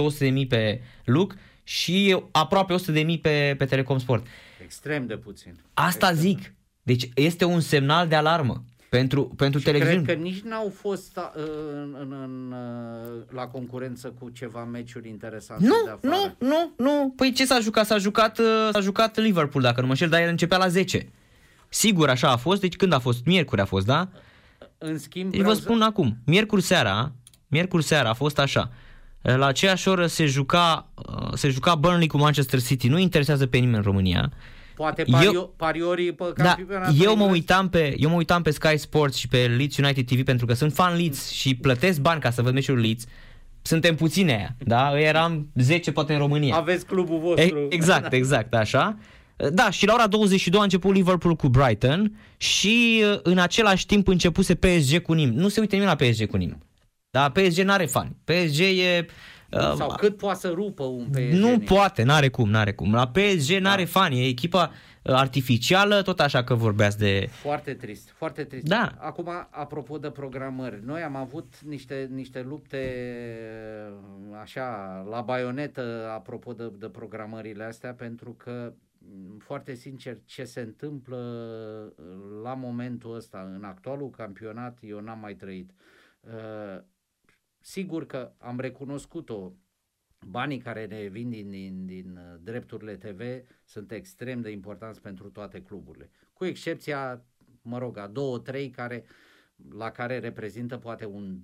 pe Luc și aproape 100.000 pe, pe Telecom Sport. Extrem de puțin. Asta zic. Deci este un semnal de alarmă pentru, pentru Și televiziuni. cred că nici n-au fost uh, în, în, în, uh, la concurență cu ceva meciuri interesante de Nu, afară. nu, nu, nu. Păi ce s-a jucat? S-a jucat, uh, s-a jucat Liverpool, dacă nu mă înșel, dar el începea la 10. Sigur, așa a fost. Deci când a fost? Miercuri a fost, da? În schimb, Deci vă vreau să- spun acum. Miercuri seara, miercuri seara a fost așa. La aceeași oră se juca, uh, se juca Burnley cu Manchester City. Nu interesează pe nimeni în România. Poate Eu- pario, pariorii pe Da, campionatul eu mă englez. uitam pe eu mă uitam pe Sky Sports și pe Leeds United TV pentru că sunt fan Leeds și plătesc bani ca să văd meciul Leeds. Suntem puține aia, da? Eram 10 poate în România. Aveți clubul E- vostru. Exact, exact, așa. Da, și la ora 22 a început Liverpool cu Brighton și uh, în același timp începuse PSG cu Nim. Nu se uite nimeni la PSG cu Nim. Da, PSG n-are fani. PSG e... uh, Sau cât poate să rupă un PSG. nu poate, n-are cum, n-are cum. La PSG n-are Da. fani, e echipa uh, artificială, tot așa că vorbeați de... Foarte trist, foarte trist. Da. Acum, apropo de programări, noi am avut niște, niște lupte așa, la baionetă, apropo de, de programările astea, pentru că, m, foarte sincer, ce se întâmplă la momentul ăsta, în actualul campionat, eu n-am mai trăit. Uh, Sigur că am recunoscut-o, banii care ne vin din, din, din uh, drepturile TV sunt extrem de importanți pentru toate cluburile. Cu excepția, mă rog, a două, trei care la care reprezintă poate un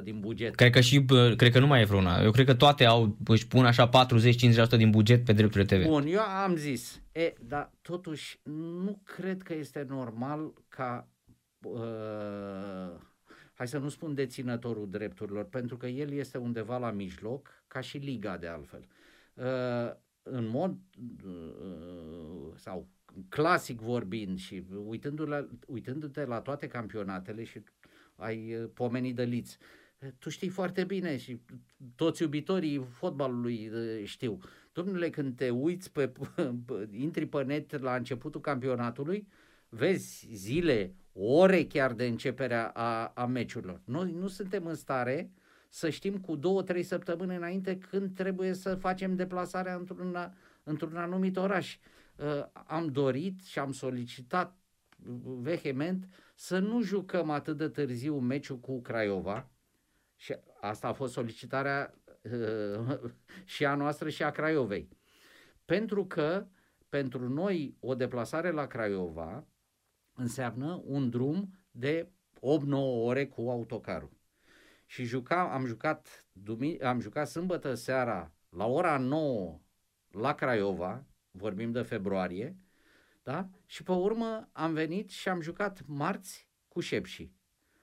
25-30% din buget. Cred că și, bă, cred că nu mai e vreuna. Eu cred că toate au, își pun așa 40-50% din buget pe drepturile TV. Bun, eu am zis, e, dar totuși nu cred că este normal ca, uh, hai să nu spun deținătorul drepturilor, pentru că el este undeva la mijloc, ca și liga de altfel. Uh, în mod uh, sau clasic vorbind și uitându-te la, uitându-te la toate campionatele și ai uh, pomenit de Leeds, tu știi foarte bine și toți iubitorii fotbalului uh, știu. Domnule, când te uiți pe, pe, intri pe net la începutul campionatului, vezi zile, ore chiar de începerea a, a meciurilor. Noi nu suntem în stare să știm cu două, trei săptămâni înainte când trebuie să facem deplasarea într-un, într-un anumit oraș. Uh, am dorit și am solicitat vehement să nu jucăm atât de târziu meciul cu Craiova, și asta a fost solicitarea uh, și a noastră și a Craiovei. Pentru că pentru noi o deplasare la Craiova înseamnă un drum de 8-9 ore cu autocarul. Și juca, am, jucat, dumi, am jucat sâmbătă seara la ora 9 la Craiova, vorbim de februarie, da? și pe urmă am venit și am jucat marți cu Șepși.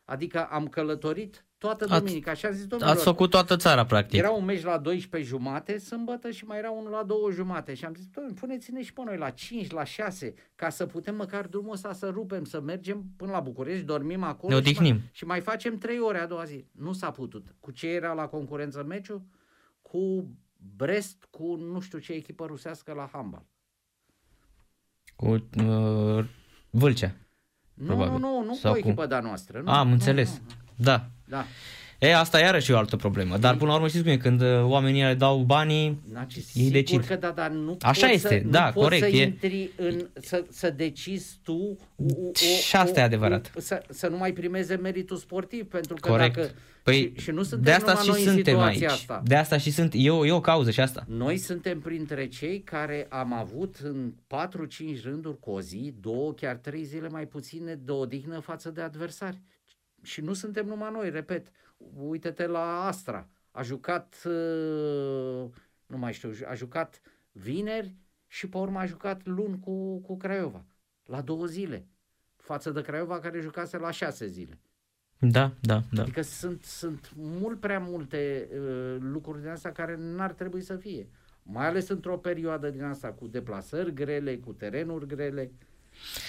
Adică am călătorit toată Ați- duminica și am zis, domnilor, Ați făcut toată țara, practic. era un meci la 12 jumate sâmbătă și mai era unul la 2 jumate și am zis, doamne, puneți-ne și pe noi la 5, la 6, ca să putem măcar drumul ăsta să rupem, să mergem până la București, dormim acolo Ne și, odihnim. mai, și mai facem 3 ore a doua zi. Nu s-a putut. Cu ce era la concurență meciul? Cu Brest, cu nu știu ce echipă rusească la handbal. Cu uh, Vâlcea. Nu, Probabil. nu, nu, nu Sau cu o cu- echipă de-a noastră. Nu, Am nu, înțeles. Nu, nu. Da. Da. E, asta iarăși e o altă problemă. Dar până la urmă știți cum e, când uh, oamenii le dau banii, Naci, ei sigur decid. că da, dar nu Așa poți este, să, da, nu poți corect, să e- intri în, să, să decizi tu o, o, Și asta e adevărat. O, să, să nu mai primeze meritul sportiv, pentru că corect. dacă... Păi, și, și nu suntem de asta numai și noi în suntem aici. situația asta. De asta și sunt, e o, e o cauză și asta. Noi suntem printre cei care am avut în 4-5 rânduri cu o zi, două, chiar trei zile mai puține de odihnă față de adversari. Și nu suntem numai noi, repet. Uite-te la Astra. A jucat, uh, nu mai știu, a jucat vineri și pe urmă a jucat luni cu, cu Craiova. La două zile. Față de Craiova care jucase la șase zile. Da, da, da. Adică sunt, sunt mult prea multe uh, lucruri din asta care n-ar trebui să fie. Mai ales într-o perioadă din asta cu deplasări grele, cu terenuri grele.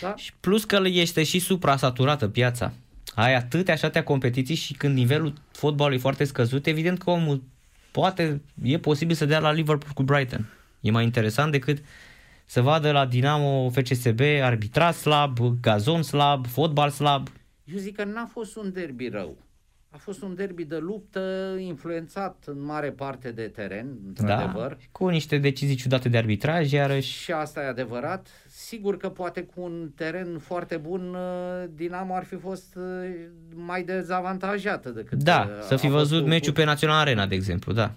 Da? Și plus că este și supra-saturată piața. Ai atâtea și atâtea competiții și când nivelul fotbalului e foarte scăzut, evident că omul poate, e posibil să dea la Liverpool cu Brighton. E mai interesant decât să vadă la Dinamo FCSB arbitrat slab, gazon slab, fotbal slab. Eu zic că n-a fost un derby rău. A fost un derby de luptă influențat în mare parte de teren, într-adevăr. Da, cu niște decizii ciudate de arbitraj, iarăși. Și asta e adevărat. Sigur că poate cu un teren foarte bun uh, Dinamo ar fi fost uh, mai dezavantajată decât Da, uh, să fi a fost văzut cu- meciul cu- pe Național Arena, de exemplu, da.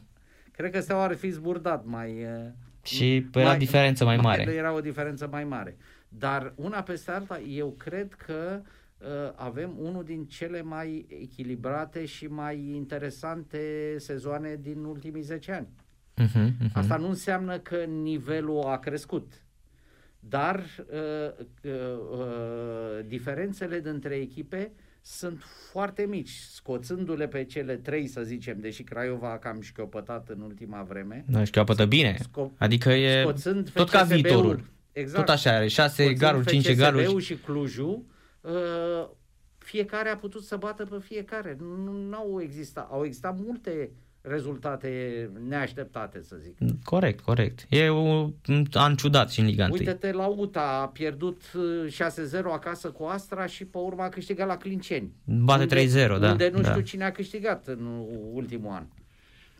Cred că Steaua ar fi zburdat mai... uh, Și era diferență mai mare. Era o diferență mai mare. Dar una peste alta, eu cred că uh, avem unul din cele mai echilibrate și mai interesante sezoane din ultimii 10 ani. Uh-huh, uh-huh. Asta nu înseamnă că nivelul a crescut, dar uh, uh, uh, diferențele dintre echipe sunt foarte mici, scoțându-le pe cele trei, să zicem, deși Craiova a cam șchiopătat în ultima vreme. Da, și capătă bine. Sco- Adică e scoțând tot ca FCSB-ul, viitorul. Exact. Tot așa are, 6 Scoțând egaluri, 5 FCSB-ul egaluri. și Clujul, uh, fiecare a putut să bată pe fiecare. Nu au existat, au existat multe rezultate neașteptate, să zic. Corect, corect. E un an ciudat și în Liga 1. Uite-te la UTA, a pierdut uh, 6-0 acasă cu Astra și pe urmă a câștigat la Clinceni. Bate Unde- 3-0, da, Unde nu da. știu cine a câștigat în ultimul an.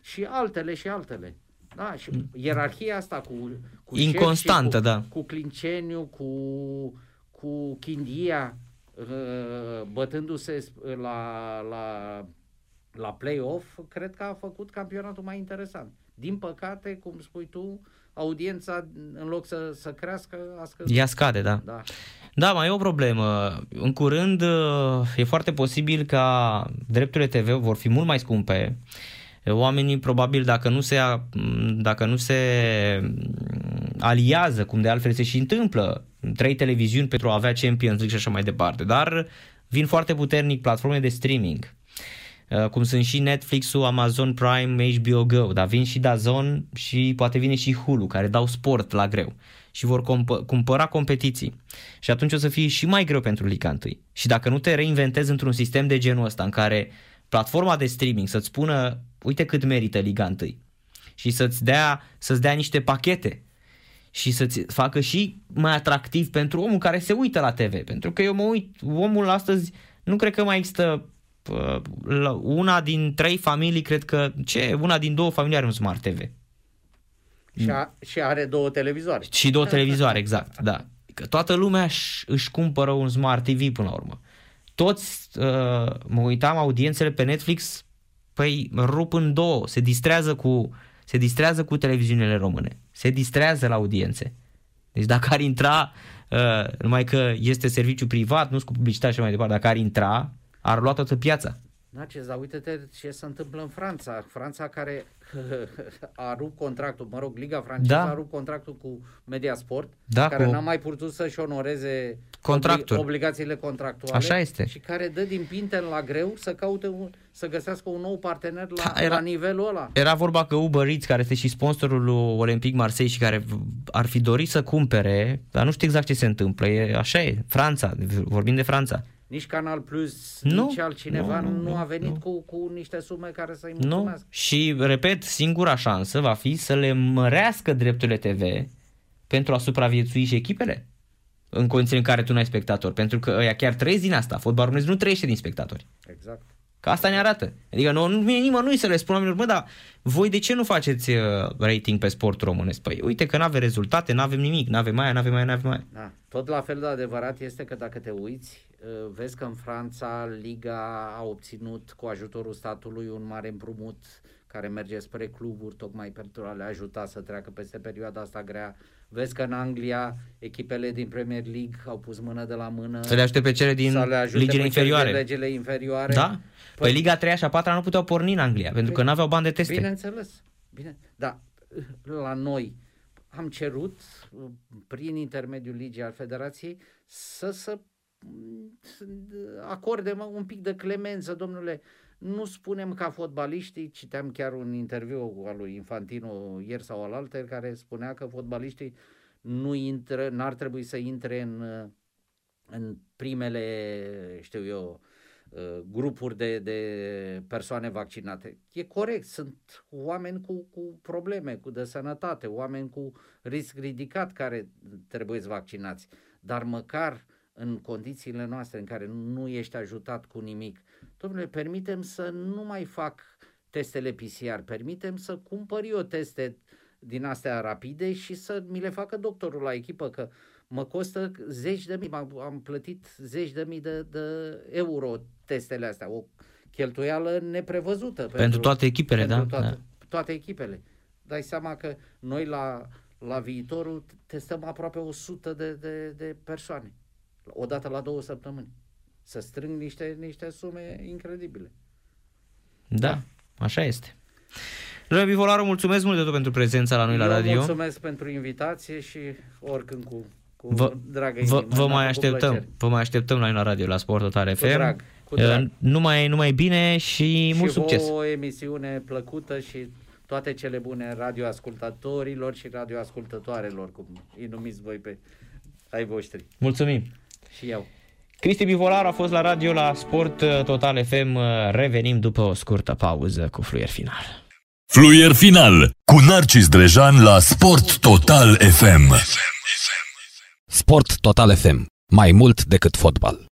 Și altele și altele. Da, și ierarhia asta cu, cu șef Inconstantă, și cu, da. cu Clinceniu, cu, cu Chindia, uh, bătându-se la, la, la play-off, cred că a făcut campionatul mai interesant. Din păcate, cum spui tu, audiența, în loc să, să crească, a scăzut. Ea scade, da. Da. Da, mai e o problemă. În curând e foarte posibil ca drepturile TV vor fi mult mai scumpe. Oamenii probabil dacă nu se, dacă nu se aliază, cum de altfel se și întâmplă, trei televiziuni pentru a avea Champions League și așa mai departe, dar vin foarte puternic platforme de streaming cum sunt și Netflix-ul, Amazon Prime, HBO Go, dar vin și Dazon și poate vine și Hulu, care dau sport la greu și vor comp- cumpăra competiții. Și atunci o să fie și mai greu pentru Liga 1. Și dacă nu te reinventezi într-un sistem de genul ăsta în care platforma de streaming să-ți spună uite cât merită Liga 1 și să-ți dea, să-ți dea niște pachete și să-ți facă și mai atractiv pentru omul care se uită la TV. Pentru că eu mă uit, omul astăzi nu cred că mai există una din trei familii, cred că, ce, una din două familii are un Smart TV. Și, a, și are două televizoare. Și două televizoare, exact, da. Că toată lumea își, își cumpără un Smart TV până la urmă. Toți, uh, mă uitam, audiențele pe Netflix, păi rup în două, se distrează cu, se distrează cu televiziunile române. Se distrează la audiențe. Deci dacă ar intra, uh, numai că este serviciu privat, nu cu publicitate și mai departe, dacă ar intra, ar lua toată piața. Da, ce, dar uite-te ce se întâmplă în Franța. Franța care a rupt contractul, mă rog, Liga franceză Da. a rupt contractul cu Mediasport, Da, care cu- n-a mai putut să-și onoreze Contractul. obli- obligațiile contractuale. Așa este. Și care dă din pinten la greu să caute un, să găsească un nou partener la, Da, era- la nivelul ăla. Era vorba că Uber Eats, care este și sponsorul lui Olympic Marseille și care ar fi dorit să cumpere, dar nu știu exact ce se întâmplă. E, așa e, Franța, vorbim de Franța. Nici Canal Plus, Nu, nici altcineva nu, nu, nu, nu, a nu, venit nu. Cu, cu niște sume care să-i Nu? mulțumească. Și, repet, singura șansă va fi să le mărească drepturile TV pentru a supraviețui și echipele în condiții în care tu nu ai spectatori. Pentru că ăia chiar trăiesc din asta. Fotbalul românesc nu trăiește din spectatori. Exact. Că asta ne arată. Adică nu, nu vine nimănui să le spună oamenilor, bă, dar voi de ce nu faceți uh, rating pe sport românesc? Păi uite că nu avem rezultate, nu avem nimic, nu avem aia, nu avem aia, nu avem aia. Da. Tot la fel de adevărat este că dacă te uiți, uh, vezi că în Franța Liga a obținut cu ajutorul statului un mare împrumut care merge spre cluburi tocmai pentru a le ajuta să treacă peste perioada asta grea. Vezi că în Anglia echipele din Premier League au pus mână de la mână Să le ajute pe cele din să le ajute ligile pe inferioare. cele de legile inferioare. Da? Păi, păi Liga 3 și a 4 nu puteau porni în Anglia, pentru că nu aveau bani de teste. Bineînțeles. Bine. Da, la noi am cerut prin intermediul ligii al federației să, să să acorde mă, un pic de clemență, domnule, nu spunem ca fotbaliștii, citeam chiar un interviu al lui Infantino ieri sau al alter, care spunea că fotbaliștii nu intră, n-ar trebui să intre în, în primele, știu eu, grupuri de, de persoane vaccinate. E corect, sunt oameni cu, cu probleme, cu de sănătate, oameni cu risc ridicat care trebuie vaccinați, dar măcar în condițiile noastre în care nu ești ajutat cu nimic, domnule, permitem să nu mai fac testele PCR, permitem să cumpăr eu teste din astea rapide și să mi le facă doctorul la echipă, că mă costă zeci de mii, am plătit zeci de mii de, de euro testele astea, o cheltuială neprevăzută. Pentru, pentru toate echipele, pentru da? Toate, da. toate echipele. Dai seama că noi la, la viitorul testăm aproape 100 de, de, de persoane, odată la două săptămâni. Să strâng niște, niște sume incredibile. Da, așa este. Domnule Bivolaru, mulțumesc mult de tot pentru prezența la noi Eu la radio. mulțumesc pentru invitație și oricând cu, cu Vă, dragă vă, inimă. vă Mi-a mai făcut așteptăm, plăcere. vă mai așteptăm la noi la radio la Sport Total FM. drag, cu drag. Uh, Numai, numai bine și, mult și succes. o emisiune plăcută și toate cele bune radioascultătorilor și radioascultătoarelor, cum îi numiți voi pe ai voștri. Mulțumim. Și eu. Cristi Bivolaru a fost la radio la Sport uh, Total FM. Uh, Revenim după o scurtă pauză cu fluier final. Fluier final cu Narcis Drejan la Sport Total FM. Sport Total FM. Mai mult decât fotbal.